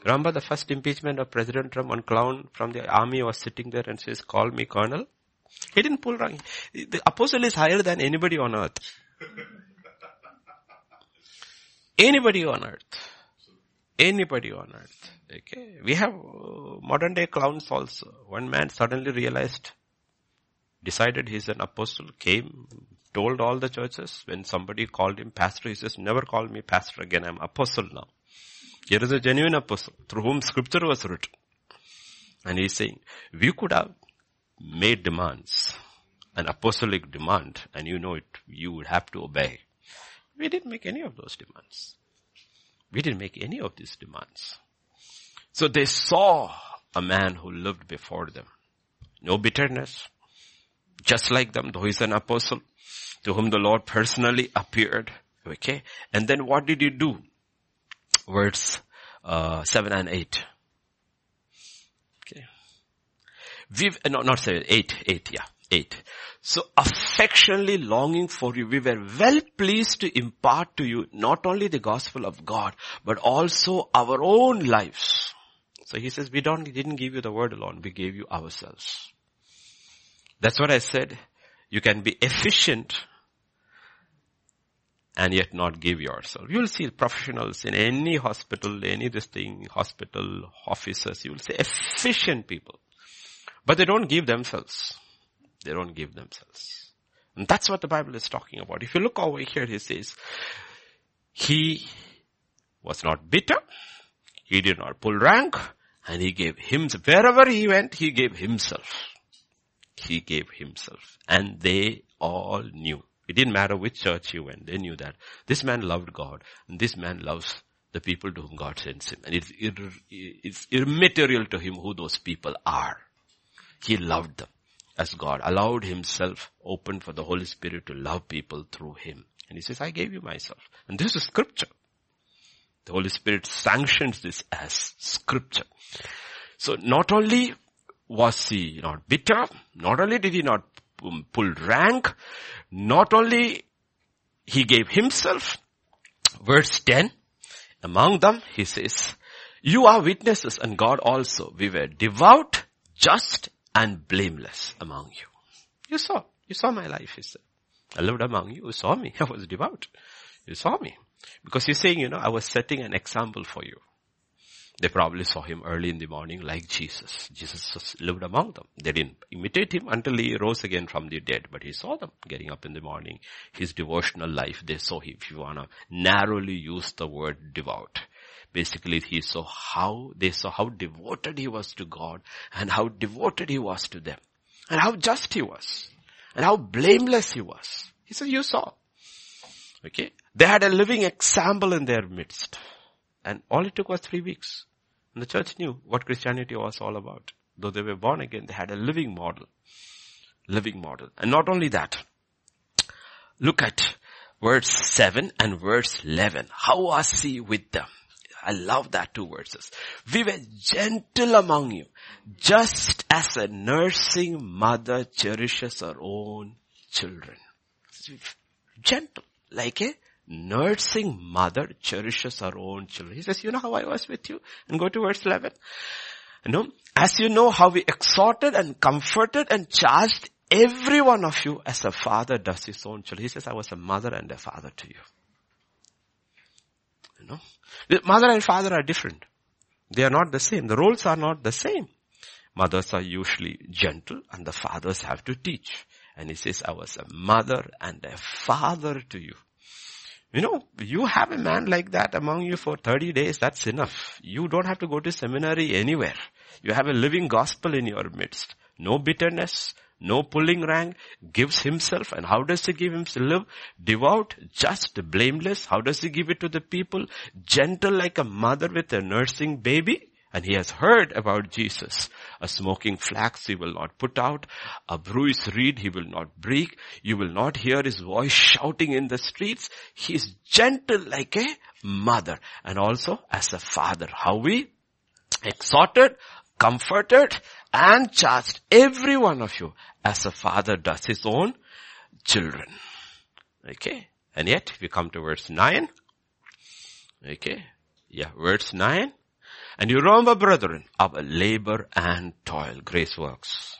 Remember the first impeachment of President Trump, one clown from the army was sitting there and says, call me colonel. He didn't pull rank. The apostle is higher than anybody on earth. Anybody on earth. Anybody on earth. Okay. We have uh, modern day clowns also. One man suddenly realized, decided he's an apostle, came, told all the churches when somebody called him pastor, he says, never call me pastor again, I'm apostle now. Here is a genuine apostle through whom scripture was written. And he's saying, we could have made demands, an apostolic demand, and you know it, you would have to obey. We didn't make any of those demands. We didn't make any of these demands. So they saw a man who lived before them. No bitterness. Just like them, though he's an apostle to whom the Lord personally appeared. Okay. And then what did he do? Verse uh, 7 and 8. Okay. We've, no, not 7, 8, 8, yeah. 8. So affectionately longing for you, we were well pleased to impart to you not only the gospel of God, but also our own lives. So he says, we don't, didn't give you the word alone, we gave you ourselves. That's what I said. You can be efficient and yet not give yourself. You will see professionals in any hospital, any this thing, hospital officers, you will see efficient people. But they don't give themselves. They don't give themselves. And that's what the Bible is talking about. If you look over here, he says, he was not bitter. He did not pull rank and he gave himself, wherever he went, he gave himself. He gave himself and they all knew it didn't matter which church he went. They knew that this man loved God and this man loves the people to whom God sends him. And it's, it's immaterial to him who those people are. He loved them as God allowed himself open for the Holy Spirit to love people through him. And he says, I gave you myself. And this is scripture. The Holy Spirit sanctions this as scripture. So not only was he not bitter, not only did he not pull rank, not only he gave himself, verse 10, among them he says, you are witnesses and God also. We were devout, just and blameless among you. You saw, you saw my life, he said. I lived among you, you saw me, I was devout. You saw me. Because he's saying, you know, I was setting an example for you. They probably saw him early in the morning like Jesus. Jesus lived among them. They didn't imitate him until he rose again from the dead, but he saw them getting up in the morning. His devotional life, they saw him. If you wanna narrowly use the word devout. Basically he saw how, they saw how devoted he was to God and how devoted he was to them and how just he was and how blameless he was. He said, you saw. Okay. They had a living example in their midst. And all it took was three weeks. And the church knew what Christianity was all about. Though they were born again, they had a living model. Living model. And not only that, look at verse 7 and verse 11. How was he with them? I love that two verses. We were gentle among you, just as a nursing mother cherishes her own children. Gentle, like a nursing mother cherishes her own children. He says, you know how I was with you? And go to verse 11. You know, as you know how we exhorted and comforted and charged every one of you as a father does his own children. He says, I was a mother and a father to you. Know, the mother and father are different. They are not the same. The roles are not the same. Mothers are usually gentle and the fathers have to teach. And he says, I was a mother and a father to you. You know, you have a man like that among you for 30 days, that's enough. You don't have to go to seminary anywhere. You have a living gospel in your midst. No bitterness, no pulling rank, gives himself. And how does he give himself? Live devout, just, blameless. How does he give it to the people? Gentle like a mother with a nursing baby. And he has heard about Jesus. A smoking flax he will not put out. A bruised reed he will not break. You will not hear his voice shouting in the streets. He is gentle like a mother and also as a father. How we exhorted, comforted and charged every one of you as a father does his own children. Okay. And yet if we come to verse 9. Okay. Yeah, verse 9. And you remember brethren, our labor and toil, grace works.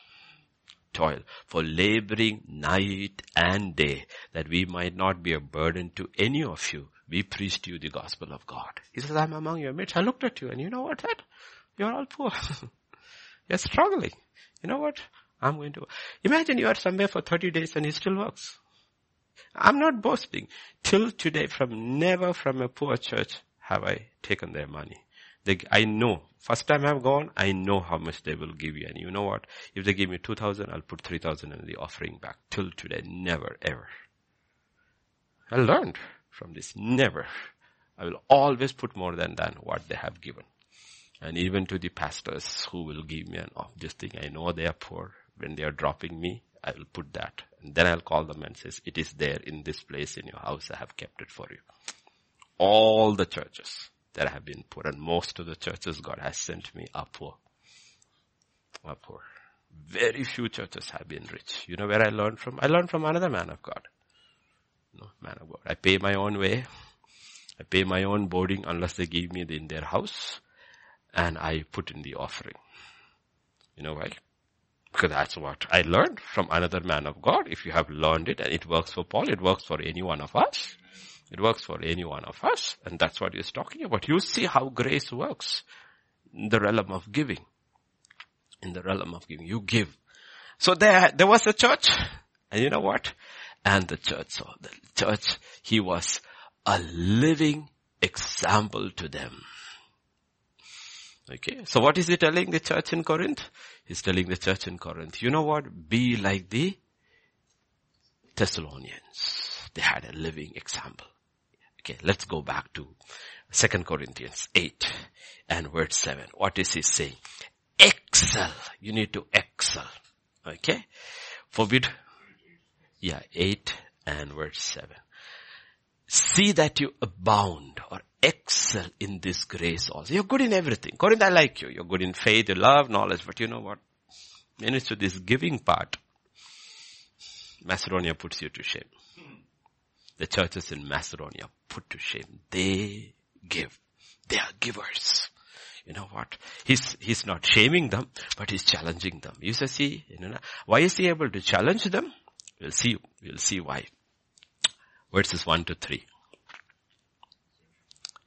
Toil for laboring night and day that we might not be a burden to any of you. We preached you the gospel of God. He says, I'm among your mates. I looked at you and you know what that? You're all poor. You're struggling. You know what? I'm going to, imagine you are somewhere for 30 days and he still works. I'm not boasting. Till today from never from a poor church have I taken their money. They, I know. First time I've gone, I know how much they will give you. And you know what? If they give me 2000, I'll put 3000 in the offering back. Till today, never, ever. I learned from this. Never. I will always put more than, than what they have given. And even to the pastors who will give me an off, this thing, I know they are poor. When they are dropping me, I will put that. And then I'll call them and says, it is there in this place in your house. I have kept it for you. All the churches that have been poor. And most of the churches God has sent me are poor. Are poor. Very few churches have been rich. You know where I learned from? I learned from another man of God. No, man of God. I pay my own way. I pay my own boarding unless they give me in their house. And I put in the offering. You know why? Because that's what I learned from another man of God. If you have learned it and it works for Paul, it works for any one of us. It works for any one of us. And that's what he's talking about. You see how grace works in the realm of giving. In the realm of giving. You give. So there, there was a church. And you know what? And the church, so the church, he was a living example to them. Okay. So what is he telling the church in Corinth? He's telling the church in Corinth, you know what? Be like the Thessalonians. They had a living example. Okay. Let's go back to 2 Corinthians 8 and verse 7. What is he saying? Excel. You need to excel. Okay. Forbid. Yeah. 8 and verse 7. See that you abound or excel in this grace also. You're good in everything. Corinth, I like you. You're good in faith, love, knowledge, but you know what? When it's to this giving part, Macedonia puts you to shame. The churches in Macedonia put to shame. They give. They are givers. You know what? He's, he's not shaming them, but he's challenging them. You see, you know, why is he able to challenge them? We'll see, we'll see why. Verses 1 to 3.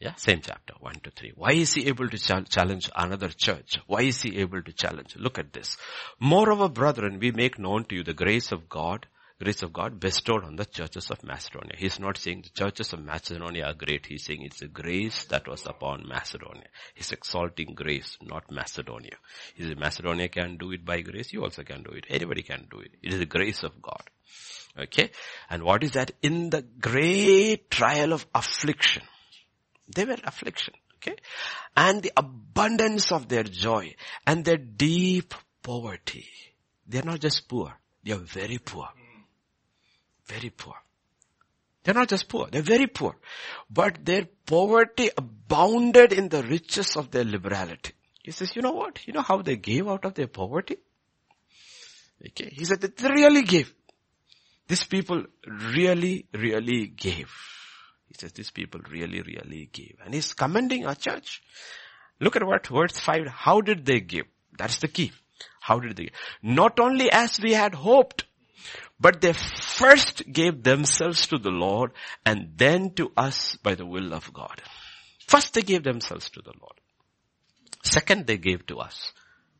Yeah, same chapter, 1 to 3. Why is he able to challenge another church? Why is he able to challenge? Look at this. Moreover, brethren, we make known to you the grace of God, grace of God bestowed on the churches of Macedonia. He's not saying the churches of Macedonia are great. He's saying it's a grace that was upon Macedonia. He's exalting grace, not Macedonia. He says Macedonia can do it by grace. You also can do it. Anybody can do it. It is the grace of God. Okay. And what is that? In the great trial of affliction they were affliction. Okay. And the abundance of their joy and their deep poverty. They're not just poor. They are very poor. Very poor. They're not just poor. They're very poor. But their poverty abounded in the riches of their liberality. He says, you know what? You know how they gave out of their poverty? Okay. He said they really gave. These people really, really gave. He says these people really, really gave. And he's commending our church. Look at what verse 5, how did they give? That's the key. How did they give? Not only as we had hoped, but they first gave themselves to the Lord and then to us by the will of God. First they gave themselves to the Lord. Second they gave to us.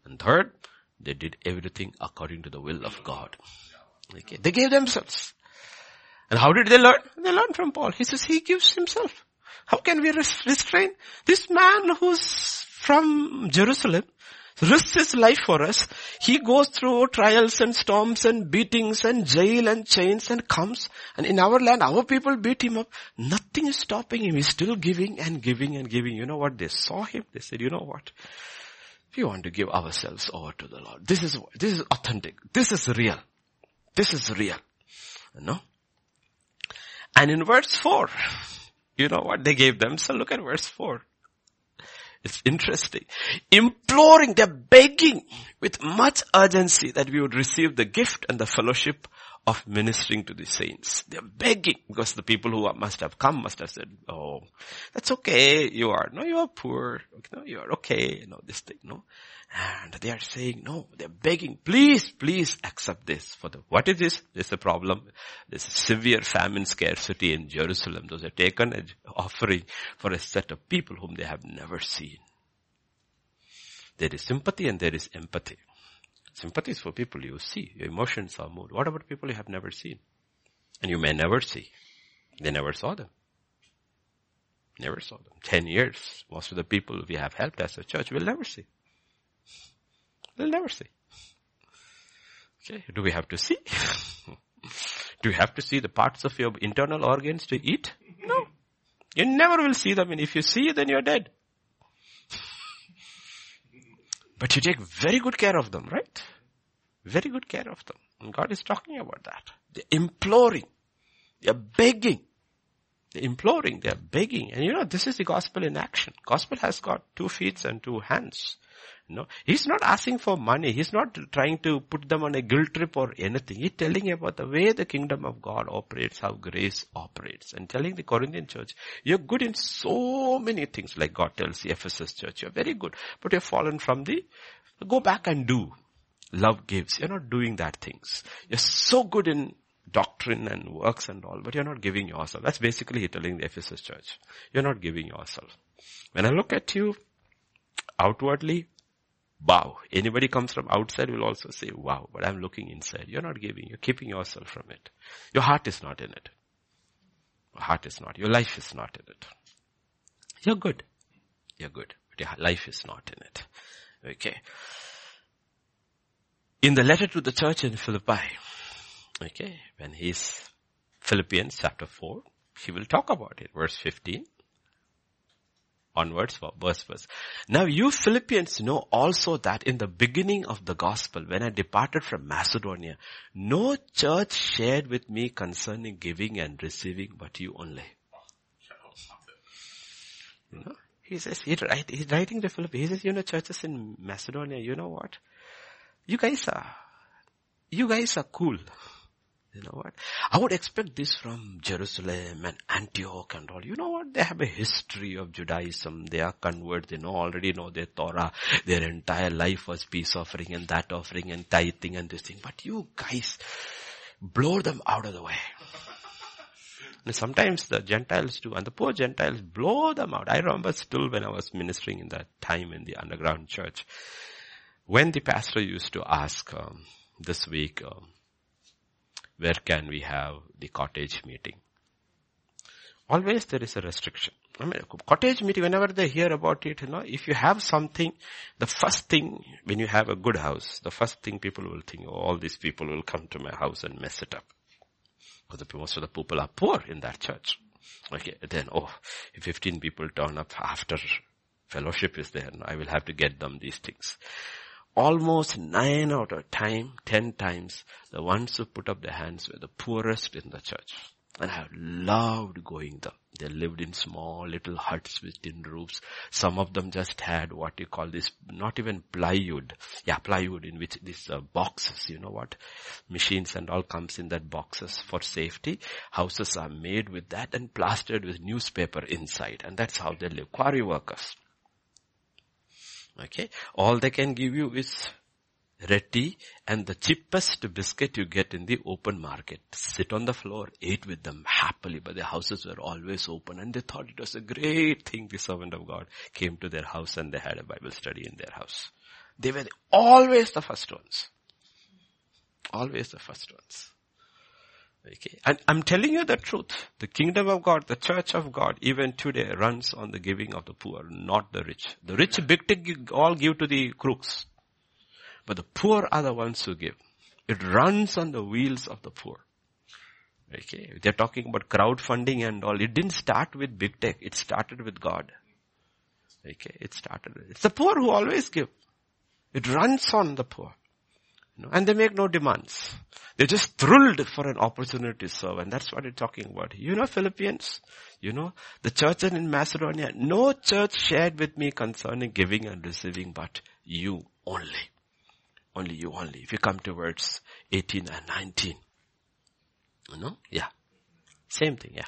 And third, they did everything according to the will of God. Okay. They gave themselves. And how did they learn? They learned from Paul. He says he gives himself. How can we restrain? This man who's from Jerusalem risks his life for us. He goes through trials and storms and beatings and jail and chains and comes. And in our land, our people beat him up. Nothing is stopping him. He's still giving and giving and giving. You know what? They saw him. They said, you know what? We want to give ourselves over to the Lord. This is, this is authentic. This is real. This is real. You know? And in verse 4, you know what they gave them? So look at verse 4. It's interesting. Imploring, they're begging with much urgency that we would receive the gift and the fellowship of ministering to the saints. They're begging because the people who must have come must have said, oh, that's okay. You are, no, you are poor. No, you are okay. You know, this thing, no. And they are saying, no, they're begging, please, please accept this for the, what is this? There's a problem. A severe famine scarcity in Jerusalem. Those are taken an offering for a set of people whom they have never seen. There is sympathy and there is empathy. Sympathy is for people you see. Your emotions are moved. What about people you have never seen? And you may never see. They never saw them. Never saw them. Ten years. Most of the people we have helped as a church will never see. They'll never see. Okay, do we have to see? do you have to see the parts of your internal organs to eat? No. You never will see them and if you see then you're dead. But you take very good care of them, right? Very good care of them. And God is talking about that. They're imploring. They're begging. They're imploring. They're begging. And you know, this is the gospel in action. Gospel has got two feet and two hands. No, he's not asking for money. He's not trying to put them on a guilt trip or anything. He's telling about the way the kingdom of God operates, how grace operates, and telling the Corinthian church, you're good in so many things, like God tells the Ephesus church, you're very good, but you've fallen from the, go back and do. Love gives. You're not doing that things. You're so good in doctrine and works and all, but you're not giving yourself. That's basically he's telling the Ephesus church. You're not giving yourself. When I look at you outwardly, wow. Anybody comes from outside will also say, wow, but I'm looking inside. You're not giving, you're keeping yourself from it. Your heart is not in it. Your heart is not, your life is not in it. You're good. You're good, but your life is not in it. Okay. In the letter to the church in Philippi, okay, when he's Philippians chapter 4, he will talk about it. Verse 15 onwards, verse verse. Now you Philippians know also that in the beginning of the gospel, when I departed from Macedonia, no church shared with me concerning giving and receiving, but you only. You know, he says, he write, he's writing to Philippians, he says, you know, churches in Macedonia, you know what? You guys are, you guys are cool. You know what? I would expect this from Jerusalem and Antioch and all. You know what? They have a history of Judaism. They are converts. They know, already know their Torah. Their entire life was peace offering and that offering and tithing and this thing. But you guys blow them out of the way. And sometimes the Gentiles do, and the poor Gentiles blow them out. I remember still when I was ministering in that time in the underground church, when the pastor used to ask um, this week, um, where can we have the cottage meeting? Always there is a restriction. I mean, cottage meeting, whenever they hear about it, you know, if you have something, the first thing, when you have a good house, the first thing people will think, oh, all these people will come to my house and mess it up. Because most of the people are poor in that church. Okay, then, oh, if 15 people turn up after fellowship is there, I will have to get them these things almost nine out of time, ten times, the ones who put up their hands were the poorest in the church. And I loved going them. They lived in small little huts with tin roofs. Some of them just had what you call this, not even plywood. Yeah, plywood in which these uh, boxes, you know what? Machines and all comes in that boxes for safety. Houses are made with that and plastered with newspaper inside. And that's how they live. Quarry workers. Okay. All they can give you is roti and the cheapest biscuit you get in the open market. Sit on the floor, eat with them happily, but the houses were always open and they thought it was a great thing the servant of God came to their house and they had a Bible study in their house. They were always the first ones. Always the first ones. Okay. And I'm telling you the truth. The kingdom of God, the church of God, even today runs on the giving of the poor, not the rich. The rich big tick all give to the crooks. But the poor are the ones who give. It runs on the wheels of the poor. Okay. They're talking about crowdfunding and all. It didn't start with big tech. It started with God. Okay. It started. It's the poor who always give. It runs on the poor. And they make no demands. They're just thrilled for an opportunity to serve. And that's what we're talking about. You know Philippians? You know, the church in Macedonia, no church shared with me concerning giving and receiving, but you only. Only you only. If you come to verse 18 and 19. You know? Yeah. Same thing, yeah.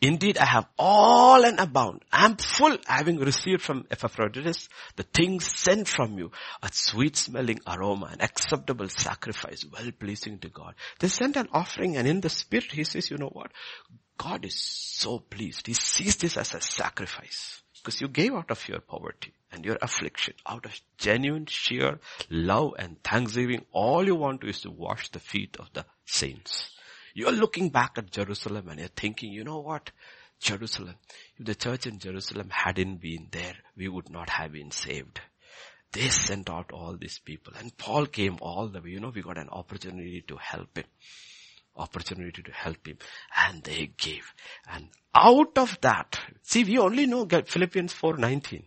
Indeed, I have all and abound. I am full, having received from Epaphroditus the things sent from you, a sweet smelling aroma, an acceptable sacrifice, well pleasing to God. They sent an offering and in the spirit he says, you know what? God is so pleased. He sees this as a sacrifice because you gave out of your poverty and your affliction, out of genuine, sheer love and thanksgiving. All you want to is to wash the feet of the saints. You're looking back at Jerusalem and you're thinking, you know what? Jerusalem. If the church in Jerusalem hadn't been there, we would not have been saved. They sent out all these people and Paul came all the way. You know, we got an opportunity to help him. Opportunity to help him. And they gave. And out of that, see, we only know Philippians 4.19.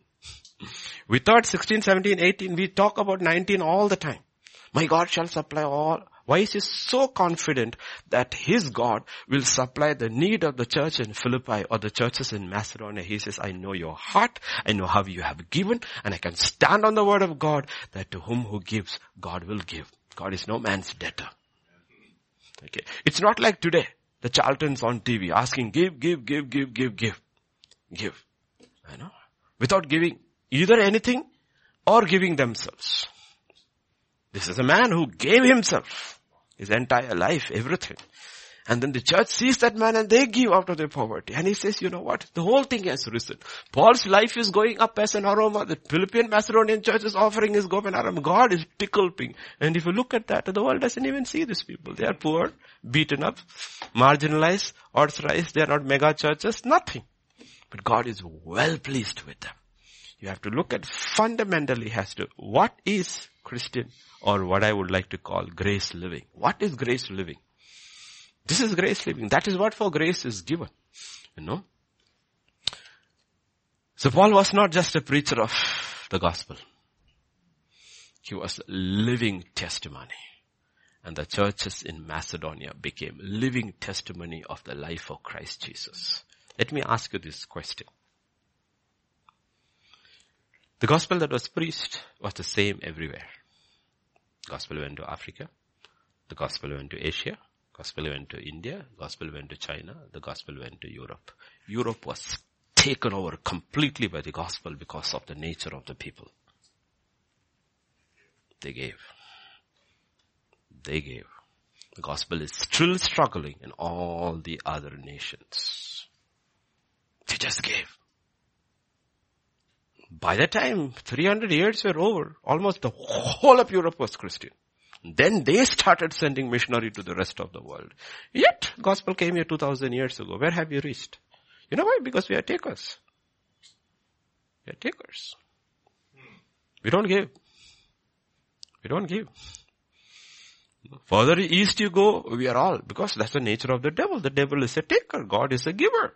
We thought 16, 17, 18, we talk about 19 all the time. My God shall supply all why is he so confident that his God will supply the need of the church in Philippi or the churches in Macedonia? He says, I know your heart. I know how you have given and I can stand on the word of God that to whom who gives, God will give. God is no man's debtor. Okay. It's not like today. The charlatans on TV asking, give, give, give, give, give, give. Give. I know. Without giving either anything or giving themselves. This is a man who gave himself his entire life, everything. And then the church sees that man and they give out of their poverty. And he says, you know what? The whole thing has risen. Paul's life is going up as an aroma. The Philippian Macedonian church is offering his an aroma. God is tickled And if you look at that, the world doesn't even see these people. They are poor, beaten up, marginalized, authorized. They are not mega churches, nothing. But God is well pleased with them. You have to look at fundamentally has to, what is Christian or what I would like to call grace living? What is grace living? This is grace living. That is what for grace is given. You know? So Paul was not just a preacher of the gospel. He was living testimony. And the churches in Macedonia became living testimony of the life of Christ Jesus. Let me ask you this question. The gospel that was preached was the same everywhere. The gospel went to Africa. The gospel went to Asia. The Gospel went to India, The gospel went to China, the gospel went to Europe. Europe was taken over completely by the gospel because of the nature of the people. They gave. They gave. The gospel is still struggling in all the other nations. They just gave. By the time 300 years were over, almost the whole of Europe was Christian. Then they started sending missionary to the rest of the world. Yet, gospel came here 2000 years ago. Where have you reached? You know why? Because we are takers. We are takers. We don't give. We don't give. Further east you go, we are all, because that's the nature of the devil. The devil is a taker. God is a giver.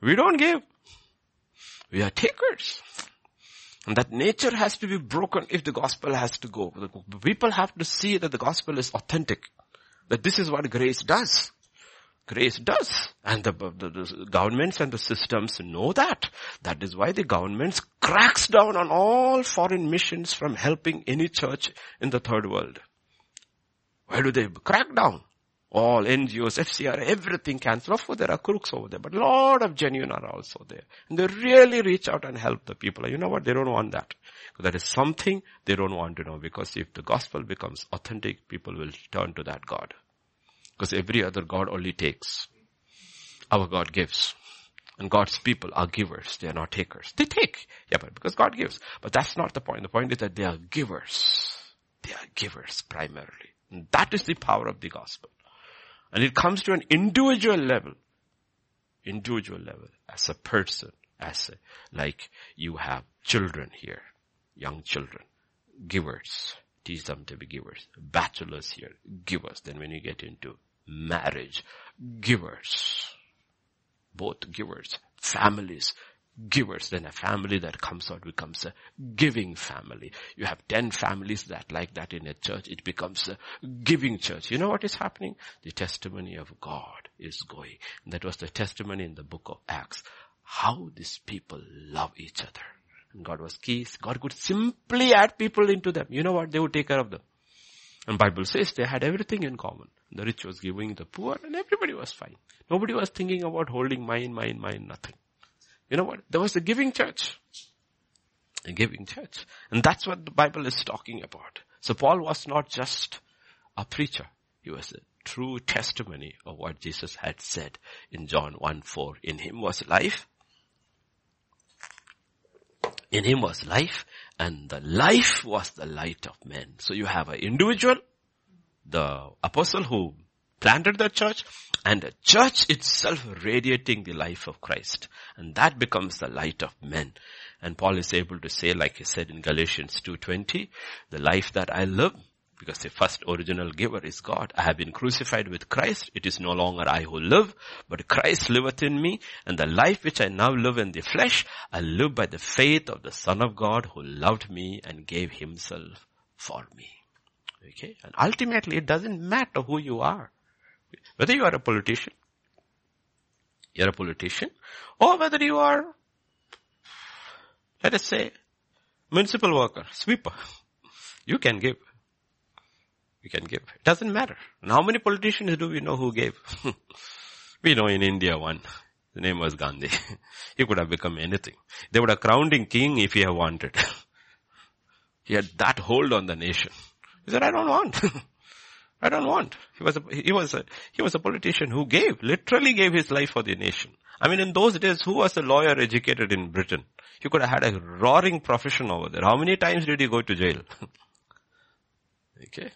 We don't give. We are takers. And that nature has to be broken if the gospel has to go. The people have to see that the gospel is authentic. That this is what grace does. Grace does. And the, the, the, governments and the systems know that. That is why the governments cracks down on all foreign missions from helping any church in the third world. Why do they crack down? All NGOs, FCR, everything cancel. Of course, there are crooks over there, but a lot of genuine are also there. And they really reach out and help the people. You know what? They don't want that. That is something they don't want to know because if the gospel becomes authentic, people will turn to that God. Because every other God only takes. Our God gives. And God's people are givers. They are not takers. They take. Yeah, but because God gives. But that's not the point. The point is that they are givers. They are givers primarily. And that is the power of the gospel. And it comes to an individual level. Individual level. As a person. As a, like you have children here. Young children. Givers. Teach them to be givers. Bachelors here. Givers. Then when you get into marriage. Givers. Both givers. Families givers. Then a family that comes out becomes a giving family. You have 10 families that like that in a church. It becomes a giving church. You know what is happening? The testimony of God is going. That was the testimony in the book of Acts. How these people love each other. And God was keys. God could simply add people into them. You know what? They would take care of them. And Bible says they had everything in common. The rich was giving the poor and everybody was fine. Nobody was thinking about holding mine, mine, mine, nothing. You know what? There was a giving church. A giving church. And that's what the Bible is talking about. So Paul was not just a preacher. He was a true testimony of what Jesus had said in John 1 4. In him was life. In him was life and the life was the light of men. So you have an individual, the apostle who planted the church and the church itself radiating the life of Christ. And that becomes the light of men. And Paul is able to say, like he said in Galatians 2.20, the life that I live, because the first original giver is God. I have been crucified with Christ. It is no longer I who live, but Christ liveth in me. And the life which I now live in the flesh, I live by the faith of the Son of God who loved me and gave himself for me. Okay. And ultimately it doesn't matter who you are. Whether you are a politician, you're a politician, or whether you are, let us say, municipal worker, sweeper, you can give. You can give. It doesn't matter. And how many politicians do we know who gave? we know in India one. The name was Gandhi. he could have become anything. They would have crowned him king if he had wanted. he had that hold on the nation. He said, I don't want. I don't want. He was a, he was a, he was a politician who gave, literally gave his life for the nation. I mean, in those days, who was a lawyer educated in Britain? He could have had a roaring profession over there. How many times did he go to jail? okay.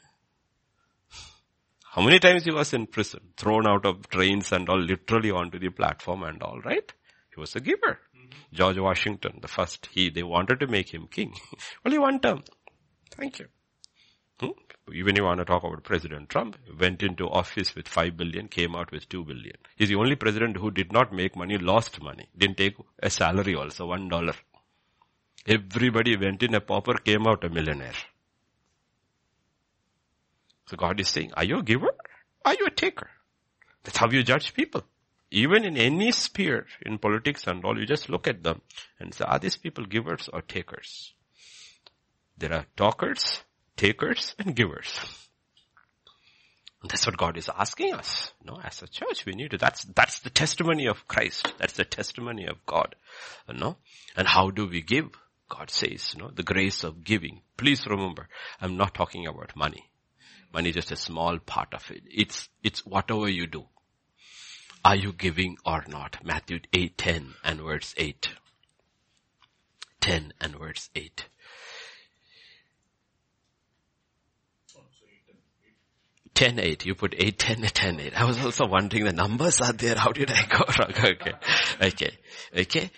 How many times he was in prison, thrown out of trains and all, literally onto the platform and all, right? He was a giver. Mm-hmm. George Washington, the first, he, they wanted to make him king. Only one term. Thank you. Hmm? Even you want to talk about President Trump, went into office with 5 billion, came out with 2 billion. He's the only president who did not make money, lost money. Didn't take a salary also, one dollar. Everybody went in a pauper, came out a millionaire. So God is saying, are you a giver? Are you a taker? That's how you judge people. Even in any sphere, in politics and all, you just look at them and say, are these people givers or takers? There are talkers, takers, and givers. And that's what God is asking us. Know, as a church, we need to, that's, that's the testimony of Christ. That's the testimony of God. You know? And how do we give? God says, you know, the grace of giving. Please remember, I'm not talking about money. Money is just a small part of it. It's, it's whatever you do. Are you giving or not? Matthew 8, 10 and verse 8. 10 and verse 8. 10 8. You put 8 10 10 8. I was also wondering the numbers are there. How did I go wrong? Okay. Okay. Okay.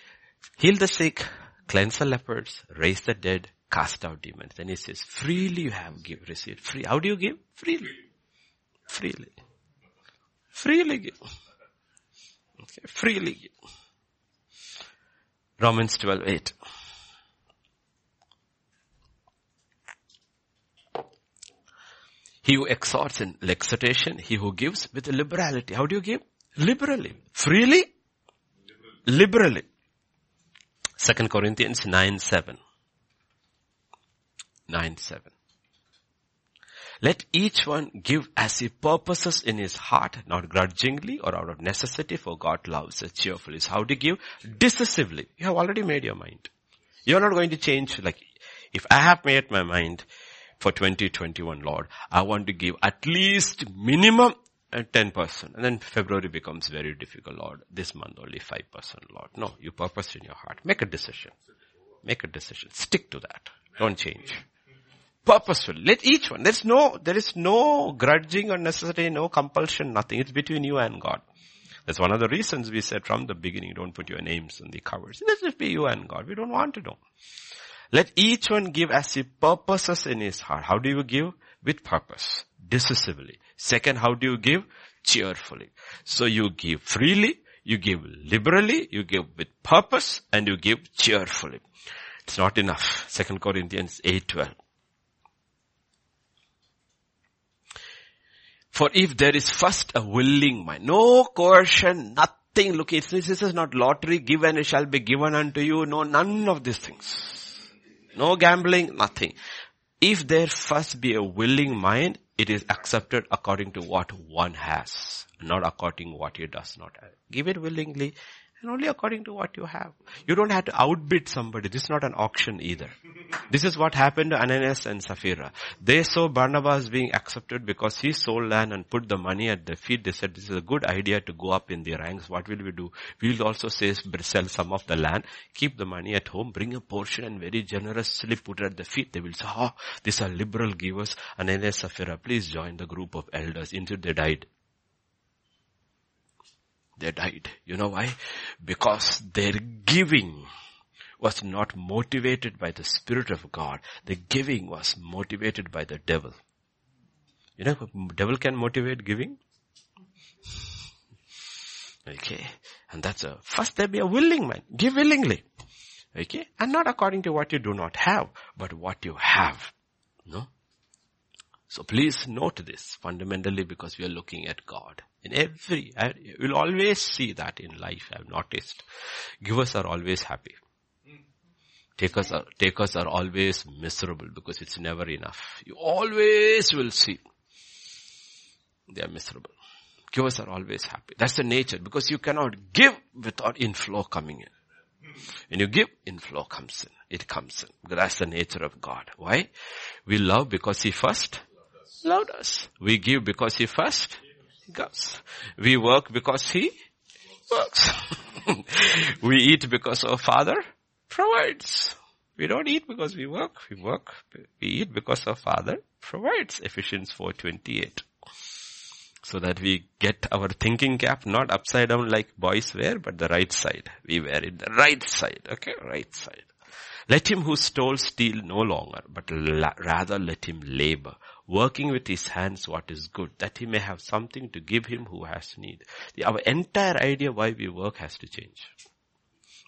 Heal the sick, cleanse the lepers, raise the dead, cast out demons. Then he says, freely you have give, received. Free. How do you give? Freely. Freely. Freely give. Okay. Freely give. Romans 12 8. He who exhorts in exhortation, he who gives with liberality. How do you give? Liberally. Freely? Liberally. Second Corinthians 9 7. 9 7. Let each one give as he purposes in his heart, not grudgingly or out of necessity, for God loves a cheerfully. So how to give? Decisively. You have already made your mind. You're not going to change, like, if I have made my mind, for 2021, Lord. I want to give at least minimum uh, 10%. And then February becomes very difficult, Lord. This month only 5%, Lord. No, you purpose in your heart. Make a decision. Make a decision. Stick to that. Don't change. Purposeful. Let each one. There's no, there is no grudging or necessity, no compulsion, nothing. It's between you and God. That's one of the reasons we said from the beginning, don't put your names on the covers. Let it be you and God. We don't want to know. Let each one give as he purposes in his heart. How do you give? With purpose. Decisively. Second, how do you give? Cheerfully. So you give freely, you give liberally, you give with purpose, and you give cheerfully. It's not enough. Second Corinthians 8:12. For if there is first a willing mind, no coercion, nothing, look, this is not lottery, given it shall be given unto you, no, none of these things. No gambling, nothing. If there first be a willing mind, it is accepted according to what one has, not according to what he does not have. Give it willingly and only according to what you have. You don't have to outbid somebody. This is not an auction either. This is what happened to Ananias and Sapphira. They saw Barnabas being accepted because he sold land and put the money at their feet. They said, this is a good idea to go up in the ranks. What will we do? We'll also say, sell some of the land, keep the money at home, bring a portion and very generously put it at the feet. They will say, oh, these are liberal givers. Ananias, Sapphira, please join the group of elders. Until they died. They died. You know why? Because their giving was not motivated by the Spirit of God. The giving was motivated by the devil. You know, devil can motivate giving. Okay. And that's a, first there be a willing man. Give willingly. Okay. And not according to what you do not have, but what you have. No? So please note this fundamentally because we are looking at God. In every, you'll always see that in life, I've noticed. Givers are always happy. Takers are, takers are always miserable because it's never enough. You always will see they are miserable. Givers are always happy. That's the nature because you cannot give without inflow coming in. When you give, inflow comes in. It comes in. That's the nature of God. Why? We love because He first loved us. We give because he first gives. We work because he works. we eat because our father provides. We don't eat because we work. We work. We eat because our father provides. Ephesians 4.28. So that we get our thinking cap not upside down like boys wear, but the right side. We wear it the right side. Okay, right side. Let him who stole steal no longer, but la- rather let him labor, working with his hands what is good, that he may have something to give him who has need. The, our entire idea why we work has to change.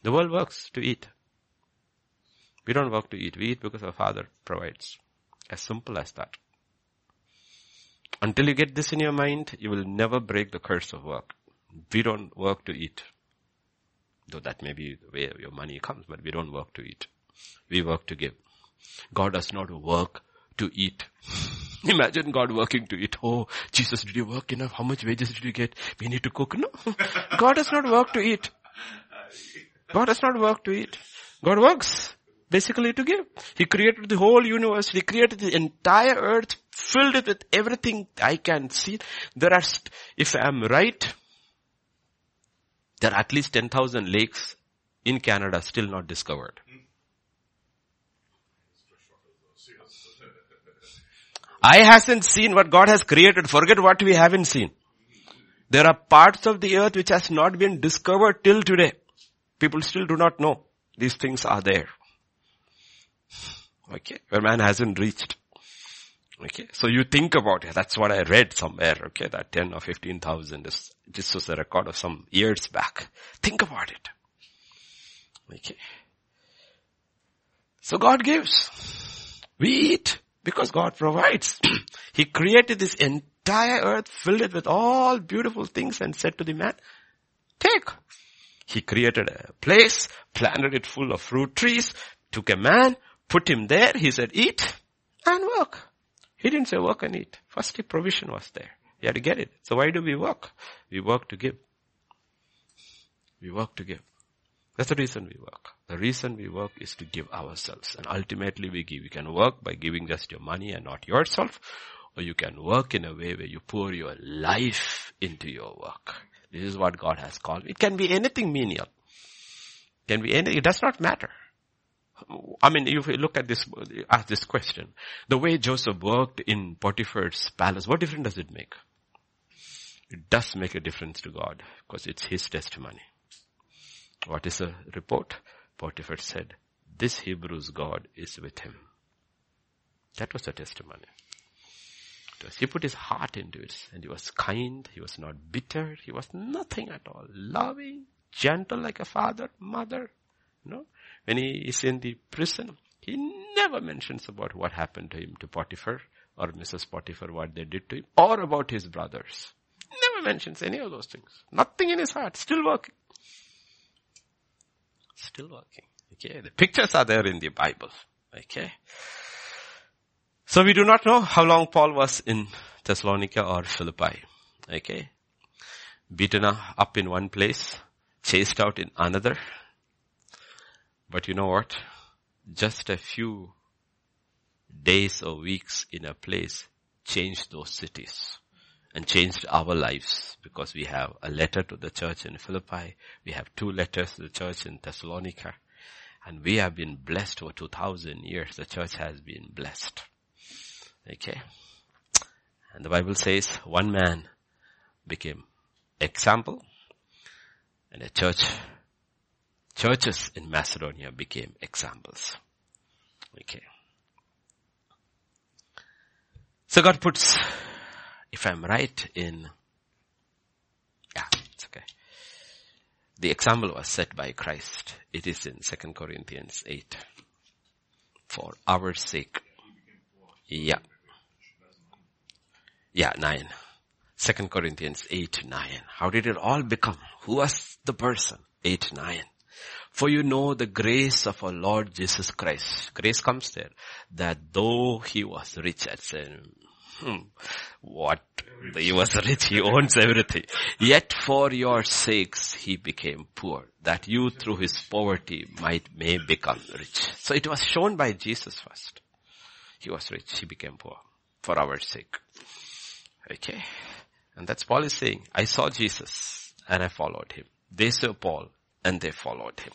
The world works to eat. We don't work to eat. We eat because our Father provides. As simple as that. Until you get this in your mind, you will never break the curse of work. We don't work to eat. Though that may be where your money comes, but we don't work to eat. We work to give. God does not work to eat. Imagine God working to eat. Oh, Jesus, did you work enough? How much wages did you get? We need to cook. No. God does not work to eat. God does not work to eat. God works basically to give. He created the whole universe. He created the entire earth, filled it with everything I can see. There are, if I'm right, there are at least 10,000 lakes in Canada still not discovered. I hasn't seen what God has created. Forget what we haven't seen. There are parts of the earth which has not been discovered till today. People still do not know these things are there. Okay. Where man hasn't reached. Okay. So you think about it. That's what I read somewhere. Okay. That 10 or 15,000 is, this was a record of some years back. Think about it. Okay. So God gives. We eat because God provides. he created this entire earth, filled it with all beautiful things and said to the man, take. He created a place, planted it full of fruit trees, took a man, put him there, he said eat and work. He didn't say work and eat. First the provision was there. You had to get it. So why do we work? We work to give. We work to give. That's the reason we work. The reason we work is to give ourselves. And ultimately we give. You can work by giving just your money and not yourself. Or you can work in a way where you pour your life into your work. This is what God has called. It can be anything menial. It can be anything. It does not matter. I mean, if you look at this, ask this question. The way Joseph worked in Potiphar's palace, what difference does it make? It does make a difference to God because it's his testimony. What is the report? Potiphar said, this Hebrew's God is with him. That was the testimony. He put his heart into it and he was kind, he was not bitter, he was nothing at all. Loving, gentle like a father, mother. You know, when he is in the prison, he never mentions about what happened to him to Potiphar or Mrs. Potiphar, what they did to him, or about his brothers. Never mentions any of those things. Nothing in his heart, still working. Still working. Okay, the pictures are there in the Bible. Okay. So we do not know how long Paul was in Thessalonica or Philippi. Okay. Beaten up in one place, chased out in another. But you know what? Just a few days or weeks in a place changed those cities and changed our lives because we have a letter to the church in Philippi. We have two letters to the church in Thessalonica and we have been blessed for 2000 years. The church has been blessed. Okay. And the Bible says one man became example and a church, churches in Macedonia became examples. Okay. So God puts if I'm right in, yeah, it's okay. The example was set by Christ. It is in 2 Corinthians 8. For our sake. Yeah. Yeah, 9. 2 Corinthians 8, 9. How did it all become? Who was the person? 8, 9. For you know the grace of our Lord Jesus Christ. Grace comes there. That though he was rich, at Hmm. What? He was rich, he owns everything. Yet for your sakes he became poor, that you through his poverty might may become rich. So it was shown by Jesus first. He was rich, he became poor. for our sake. Okay. And that's Paul is saying, I saw Jesus and I followed him. They saw Paul and they followed him.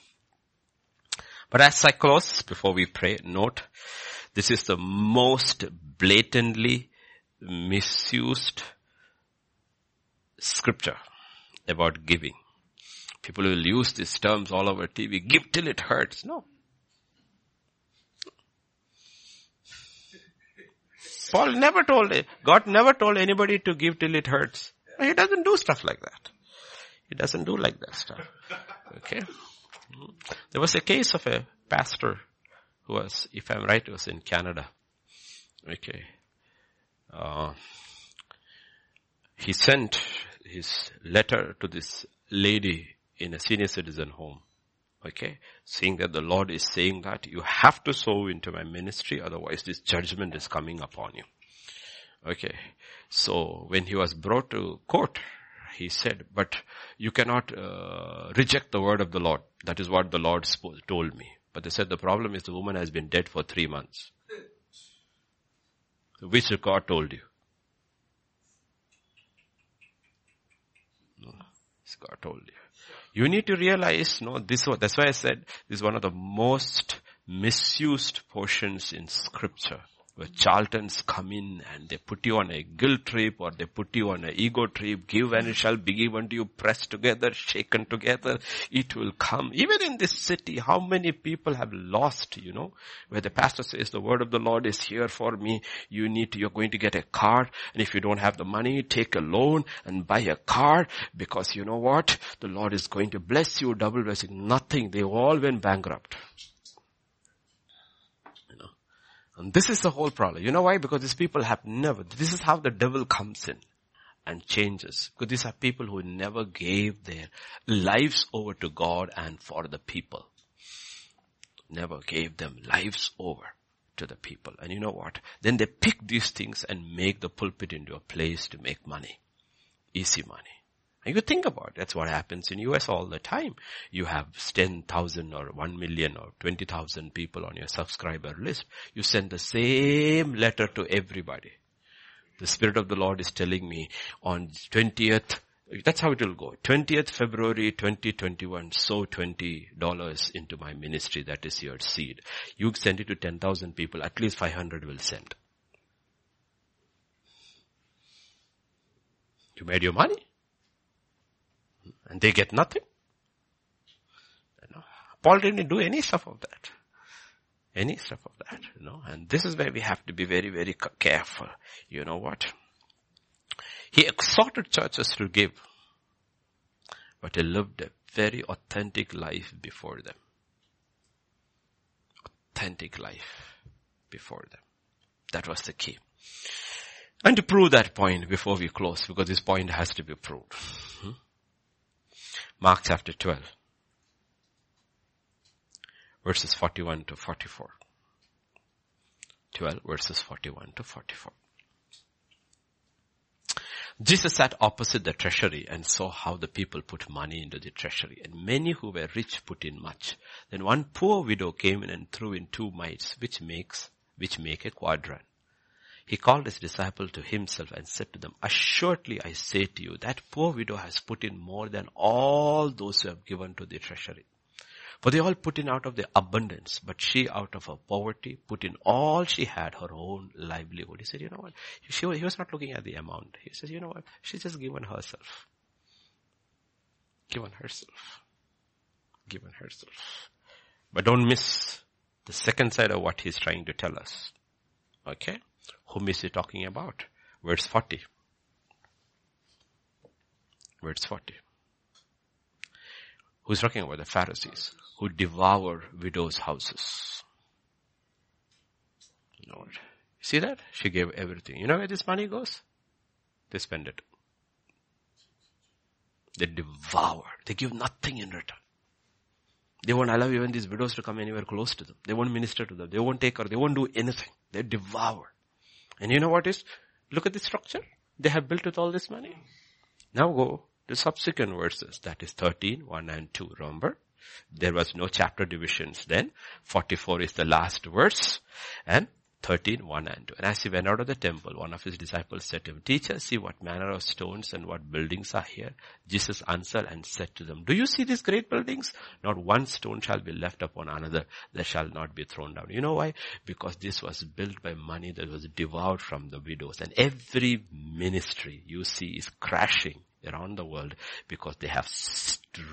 But as I close, before we pray, note, this is the most blatantly misused scripture about giving. People will use these terms all over TV. Give till it hurts. No. Paul never told. God never told anybody to give till it hurts. He doesn't do stuff like that. He doesn't do like that stuff. Okay. There was a case of a pastor who was, if I'm right, was in Canada. Okay. Uh, he sent his letter to this lady in a senior citizen home. Okay. Seeing that the Lord is saying that you have to sow into my ministry, otherwise this judgment is coming upon you. Okay. So when he was brought to court, he said, but you cannot uh, reject the word of the Lord. That is what the Lord told me. But they said the problem is the woman has been dead for three months. Which God told you? No, God told you. You need to realize, no, this, that's why I said this is one of the most misused portions in scripture where charlatans come in and they put you on a guilt trip or they put you on an ego trip, give and it shall be given to you, pressed together, shaken together, it will come. Even in this city, how many people have lost, you know, where the pastor says the word of the Lord is here for me, you need to, you're going to get a car and if you don't have the money, take a loan and buy a car because you know what? The Lord is going to bless you, double blessing, nothing. They all went bankrupt. And this is the whole problem. You know why? Because these people have never, this is how the devil comes in and changes. Because these are people who never gave their lives over to God and for the people. Never gave them lives over to the people. And you know what? Then they pick these things and make the pulpit into a place to make money. Easy money. You think about it, that's what happens in US all the time. You have 10,000 or 1 million or 20,000 people on your subscriber list. You send the same letter to everybody. The Spirit of the Lord is telling me on 20th, that's how it will go. 20th February 2021, sow $20 into my ministry. That is your seed. You send it to 10,000 people, at least 500 will send. You made your money and they get nothing. You know, Paul didn't do any stuff of that. Any stuff of that, you know, and this is where we have to be very, very careful. You know what? He exhorted churches to give, but he lived a very authentic life before them. Authentic life before them. That was the key. And to prove that point before we close, because this point has to be proved. Hmm? Mark chapter 12, verses 41 to 44. 12 verses 41 to 44. Jesus sat opposite the treasury and saw how the people put money into the treasury and many who were rich put in much. Then one poor widow came in and threw in two mites which makes, which make a quadrans. He called his disciple to himself and said to them, Assuredly I say to you, that poor widow has put in more than all those who have given to the treasury. For they all put in out of their abundance, but she out of her poverty put in all she had, her own livelihood. He said, you know what? She, he was not looking at the amount. He says, you know what? She's just given herself. Given herself. Given herself. But don't miss the second side of what he's trying to tell us. Okay? Whom is he talking about? Verse 40. Verse 40. Who's talking about the Pharisees who devour widows' houses? Lord. See that? She gave everything. You know where this money goes? They spend it. They devour. They give nothing in return. They won't allow even these widows to come anywhere close to them. They won't minister to them. They won't take her. They won't do anything. They devour. And you know what is? Look at the structure. They have built with all this money. Now go to subsequent verses. That is 13, 1 and 2. Remember? There was no chapter divisions then. 44 is the last verse. And 13, 1 and 2. And as he went out of the temple, one of his disciples said to him, Teacher, see what manner of stones and what buildings are here. Jesus answered and said to them, Do you see these great buildings? Not one stone shall be left upon another that shall not be thrown down. You know why? Because this was built by money that was devoured from the widows. And every ministry you see is crashing around the world because they have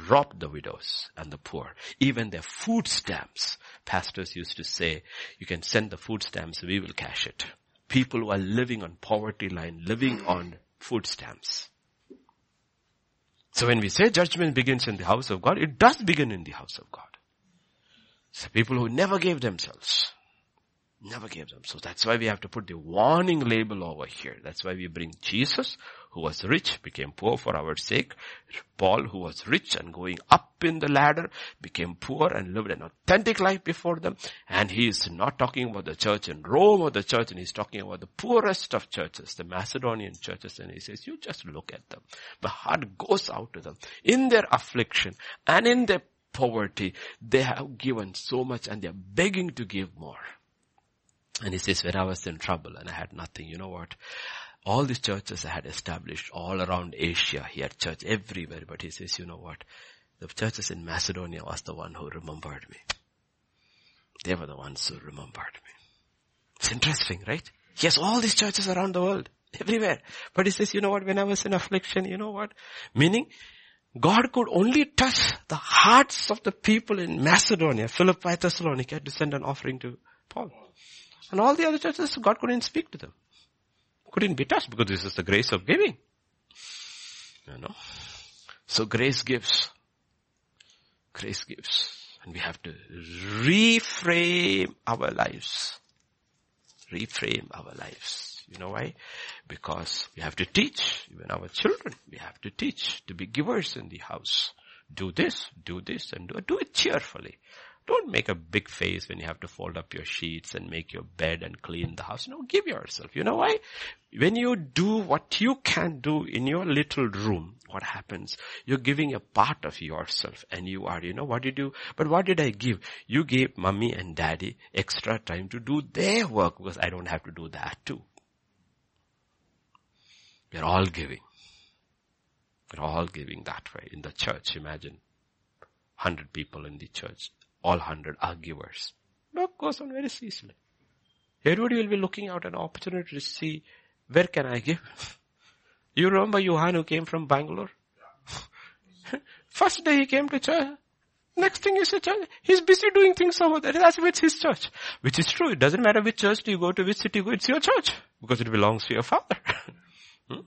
robbed the widows and the poor. Even their food stamps, pastors used to say, you can send the food stamps, we will cash it. People who are living on poverty line, living on food stamps. So when we say judgment begins in the house of God, it does begin in the house of God. So people who never gave themselves, never gave them. So that's why we have to put the warning label over here. That's why we bring Jesus who was rich became poor for our sake. Paul who was rich and going up in the ladder became poor and lived an authentic life before them. And he is not talking about the church in Rome or the church and he's talking about the poorest of churches, the Macedonian churches. And he says, you just look at them. The heart goes out to them in their affliction and in their poverty. They have given so much and they're begging to give more. And he says, when I was in trouble and I had nothing, you know what? All these churches I had established all around Asia. He had church everywhere, but he says, you know what? The churches in Macedonia was the one who remembered me. They were the ones who remembered me. It's interesting, right? He has all these churches around the world, everywhere. But he says, you know what, when I was in affliction, you know what? Meaning, God could only touch the hearts of the people in Macedonia, Philippi, Thessalonica to send an offering to Paul. And all the other churches, God couldn't speak to them couldn't be touched because this is the grace of giving. You know. So grace gives. Grace gives. And we have to reframe our lives. Reframe our lives. You know why? Because we have to teach, even our children, we have to teach to be givers in the house. Do this, do this, and do, do it cheerfully. Don't make a big face when you have to fold up your sheets and make your bed and clean the house. No, give yourself. You know why? When you do what you can do in your little room, what happens? You're giving a part of yourself and you are, you know, what did you, but what did I give? You gave mommy and daddy extra time to do their work because I don't have to do that too. We're all giving. We're all giving that way in the church. Imagine 100 people in the church all hundred are givers. That goes on very easily. Everybody will be looking out an opportunity to see where can I give. You remember Johan who came from Bangalore? First day he came to church. Next thing is a church. He's busy doing things over there. That's it's his church. Which is true. It doesn't matter which church do you go to, which city you go, it's your church. Because it belongs to your father. hmm?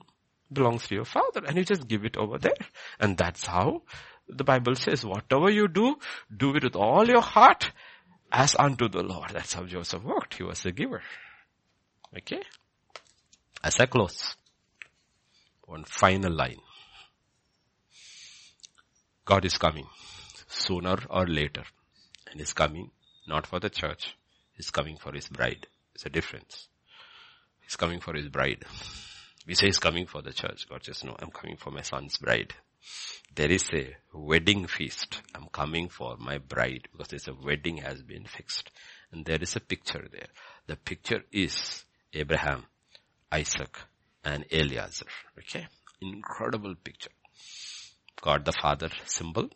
Belongs to your father. And you just give it over there. And that's how the Bible says, whatever you do, do it with all your heart as unto the Lord. That's how Joseph worked. He was a giver. Okay? As I close, one final line. God is coming sooner or later. And He's coming not for the church. He's coming for His bride. It's a difference. He's coming for His bride. We say He's coming for the church. God says, no, I'm coming for my son's bride there is a wedding feast. I'm coming for my bride because there's a wedding has been fixed. And there is a picture there. The picture is Abraham, Isaac, and Eliezer. Okay? Incredible picture. God the Father symbol,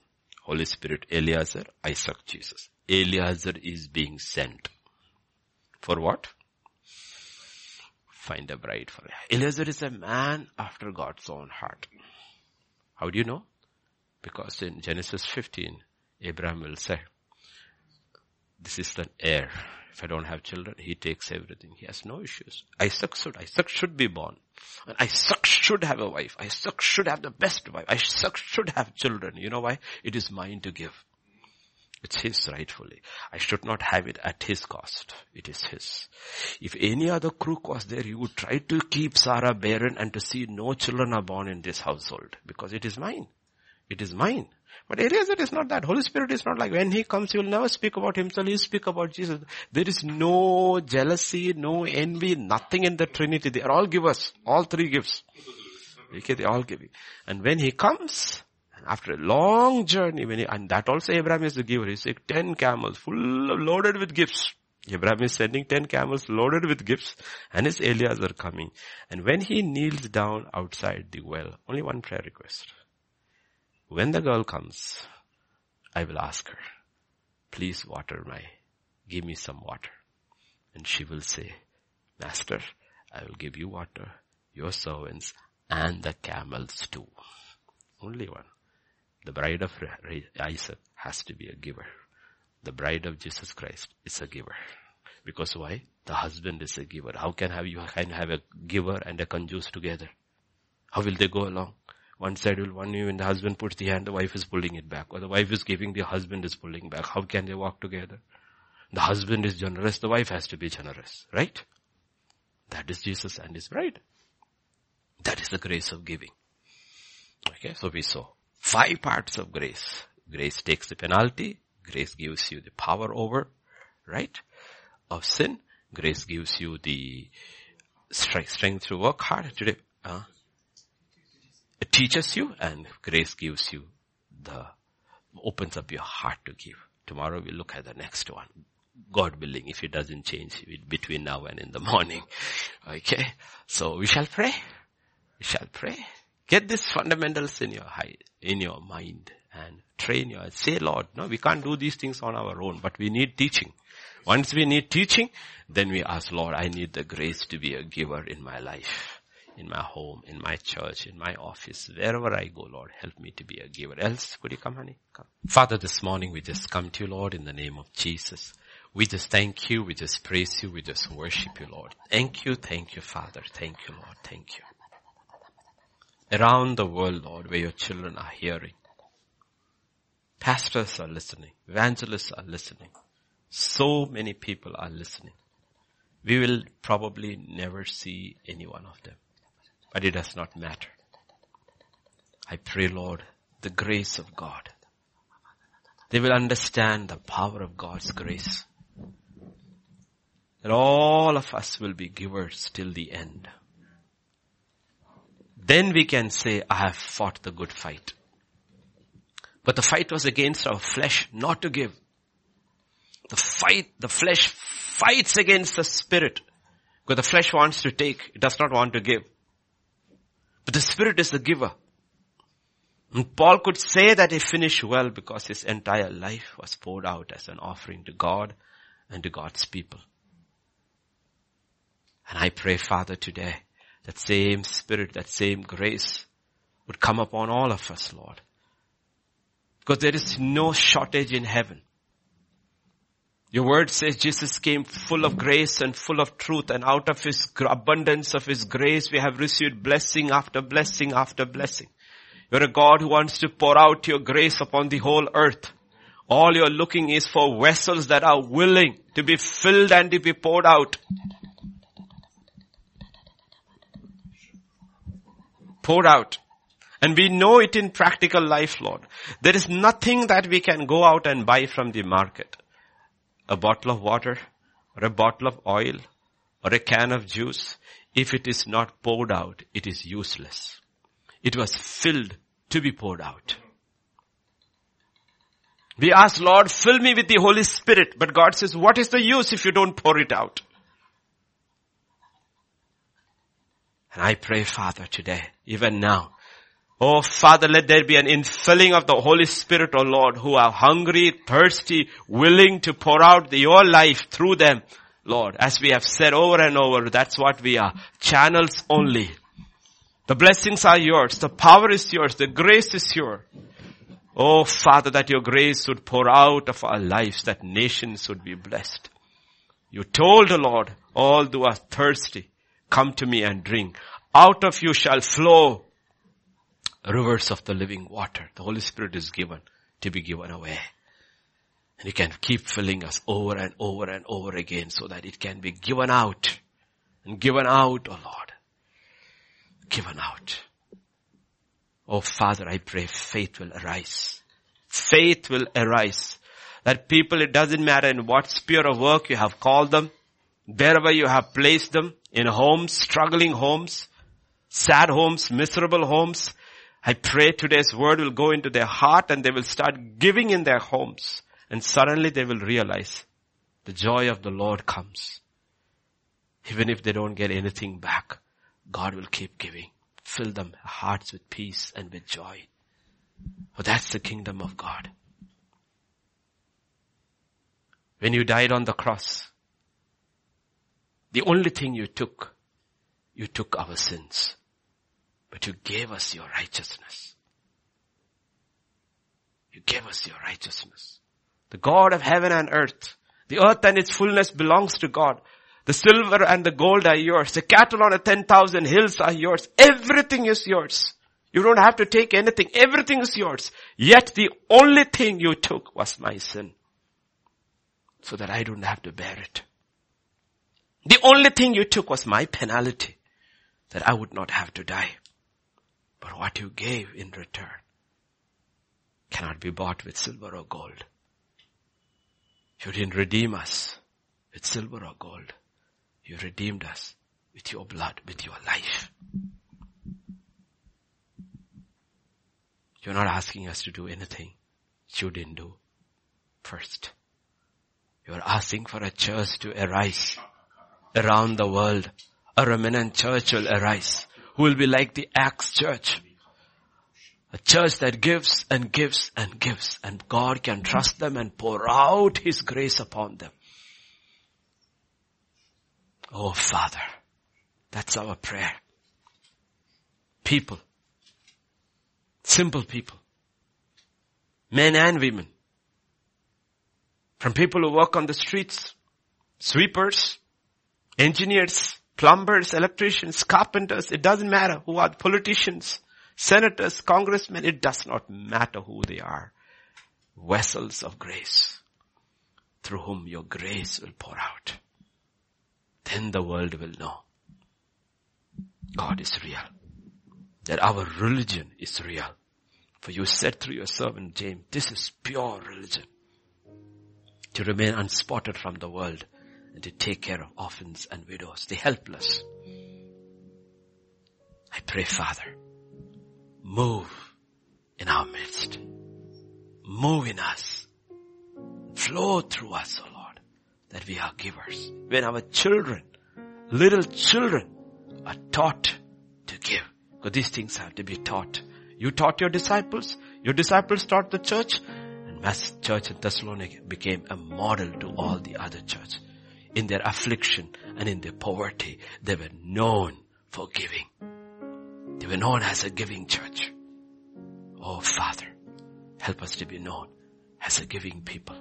Holy Spirit, Eliezer, Isaac, Jesus. Eliezer is being sent. For what? Find a bride for him. Eliezer is a man after God's own heart. How do you know? Because in Genesis 15, Abraham will say, this is the heir. If I don't have children, he takes everything. He has no issues. Isaac should, Isaac should be born. And Isaac should have a wife. Isaac should have the best wife. Isaac should have children. You know why? It is mine to give. It's his rightfully. I should not have it at his cost. It is his. If any other crook was there, he would try to keep Sarah barren and to see no children are born in this household because it is mine. It is mine. But Eliezer is not that. Holy Spirit is not like when He comes, He will never speak about Himself, He'll speak about Jesus. There is no jealousy, no envy, nothing in the Trinity. They are all givers. All three gifts. Okay, they all give. you. And when He comes, after a long journey, when he, and that also Abraham is the giver. He said, ten camels full loaded with gifts. Abraham is sending 10 camels loaded with gifts and his Eliezer coming. And when he kneels down outside the well, only one prayer request. When the girl comes, I will ask her, please water my, give me some water. And she will say, Master, I will give you water, your servants, and the camels too. Only one. The bride of Isaac has to be a giver. The bride of Jesus Christ is a giver. Because why? The husband is a giver. How can have you can have a giver and a kanjoos together? How will they go along? One side will one when the husband puts the hand, the wife is pulling it back. Or the wife is giving, the husband is pulling back. How can they walk together? The husband is generous, the wife has to be generous. Right? That is Jesus and his bride. That is the grace of giving. Okay, so we saw five parts of grace. Grace takes the penalty. Grace gives you the power over, right, of sin. Grace gives you the strength to work hard. Today, uh, it teaches you and grace gives you the, opens up your heart to give. Tomorrow we'll look at the next one. God willing, if it doesn't change between now and in the morning. Okay. So we shall pray. We shall pray. Get these fundamentals in your heart, in your mind and train your, say Lord, no, we can't do these things on our own, but we need teaching. Once we need teaching, then we ask Lord, I need the grace to be a giver in my life, in my home, in my church, in my office, wherever I go, Lord, help me to be a giver. Else, could you come honey? Come. Father, this morning we just come to you, Lord, in the name of Jesus. We just thank you, we just praise you, we just worship you, Lord. Thank you, thank you, Father. Thank you, Lord. Thank you around the world, Lord, where your children are hearing. Pastors are listening. Evangelists are listening. So many people are listening. We will probably never see any one of them. But it does not matter. I pray, Lord, the grace of God. They will understand the power of God's grace. That all of us will be givers till the end. Then we can say, I have fought the good fight. But the fight was against our flesh not to give. The fight, the flesh fights against the spirit. Because the flesh wants to take, it does not want to give. But the spirit is the giver. And Paul could say that he finished well because his entire life was poured out as an offering to God and to God's people. And I pray, Father, today, that same spirit, that same grace would come upon all of us, Lord. Because there is no shortage in heaven. Your word says Jesus came full of grace and full of truth and out of his abundance of his grace we have received blessing after blessing after blessing. You're a God who wants to pour out your grace upon the whole earth. All you're looking is for vessels that are willing to be filled and to be poured out. Poured out. And we know it in practical life, Lord. There is nothing that we can go out and buy from the market. A bottle of water, or a bottle of oil, or a can of juice. If it is not poured out, it is useless. It was filled to be poured out. We ask, Lord, fill me with the Holy Spirit. But God says, what is the use if you don't pour it out? And I pray, Father, today, even now, Oh Father, let there be an infilling of the Holy Spirit, O oh Lord, who are hungry, thirsty, willing to pour out your life through them. Lord, as we have said over and over, that's what we are. Channels only. The blessings are yours. The power is yours. The grace is yours. Oh Father, that your grace would pour out of our lives, that nations would be blessed. You told the Lord, all who are thirsty, come to me and drink. Out of you shall flow rivers of the living water. The Holy Spirit is given to be given away. And He can keep filling us over and over and over again so that it can be given out and given out, oh Lord. Given out. Oh Father, I pray faith will arise. Faith will arise. That people, it doesn't matter in what sphere of work you have called them, wherever you have placed them, in homes, struggling homes, sad homes, miserable homes. I pray today's word will go into their heart and they will start giving in their homes. And suddenly they will realize the joy of the Lord comes. Even if they don't get anything back, God will keep giving. Fill them hearts with peace and with joy. For that's the kingdom of God. When you died on the cross, the only thing you took, you took our sins. But you gave us your righteousness. You gave us your righteousness. The God of heaven and earth, the earth and its fullness belongs to God. The silver and the gold are yours. The cattle on a 10,000 hills are yours. Everything is yours. You don't have to take anything. Everything is yours. Yet the only thing you took was my sin. So that I don't have to bear it. The only thing you took was my penalty. That I would not have to die. But what you gave in return cannot be bought with silver or gold. You didn't redeem us with silver or gold. You redeemed us with your blood, with your life. You're not asking us to do anything you didn't do first. You're asking for a church to arise around the world. A remnant church will arise who will be like the Acts church. A church that gives and gives and gives and God can trust them and pour out His grace upon them. Oh Father, that's our prayer. People, simple people, men and women, from people who work on the streets, sweepers, engineers, plumbers, electricians, carpenters, it doesn't matter who are politicians, senators, congressmen, it does not matter who they are. Vessels of grace through whom your grace will pour out. Then the world will know God is real. That our religion is real. For you said through your servant James, this is pure religion. To remain unspotted from the world and to take care of orphans and widows, the helpless. I pray, Father, move in our midst. Move in us. Flow through us, O oh Lord, that we are givers. When our children, little children, are taught to give, because these things have to be taught. You taught your disciples, your disciples taught the church, and Mass Church in Thessalonica became a model to all the other churches in their affliction and in their poverty, they were known for giving. They were known as a giving church. Oh Father, help us to be known as a giving people.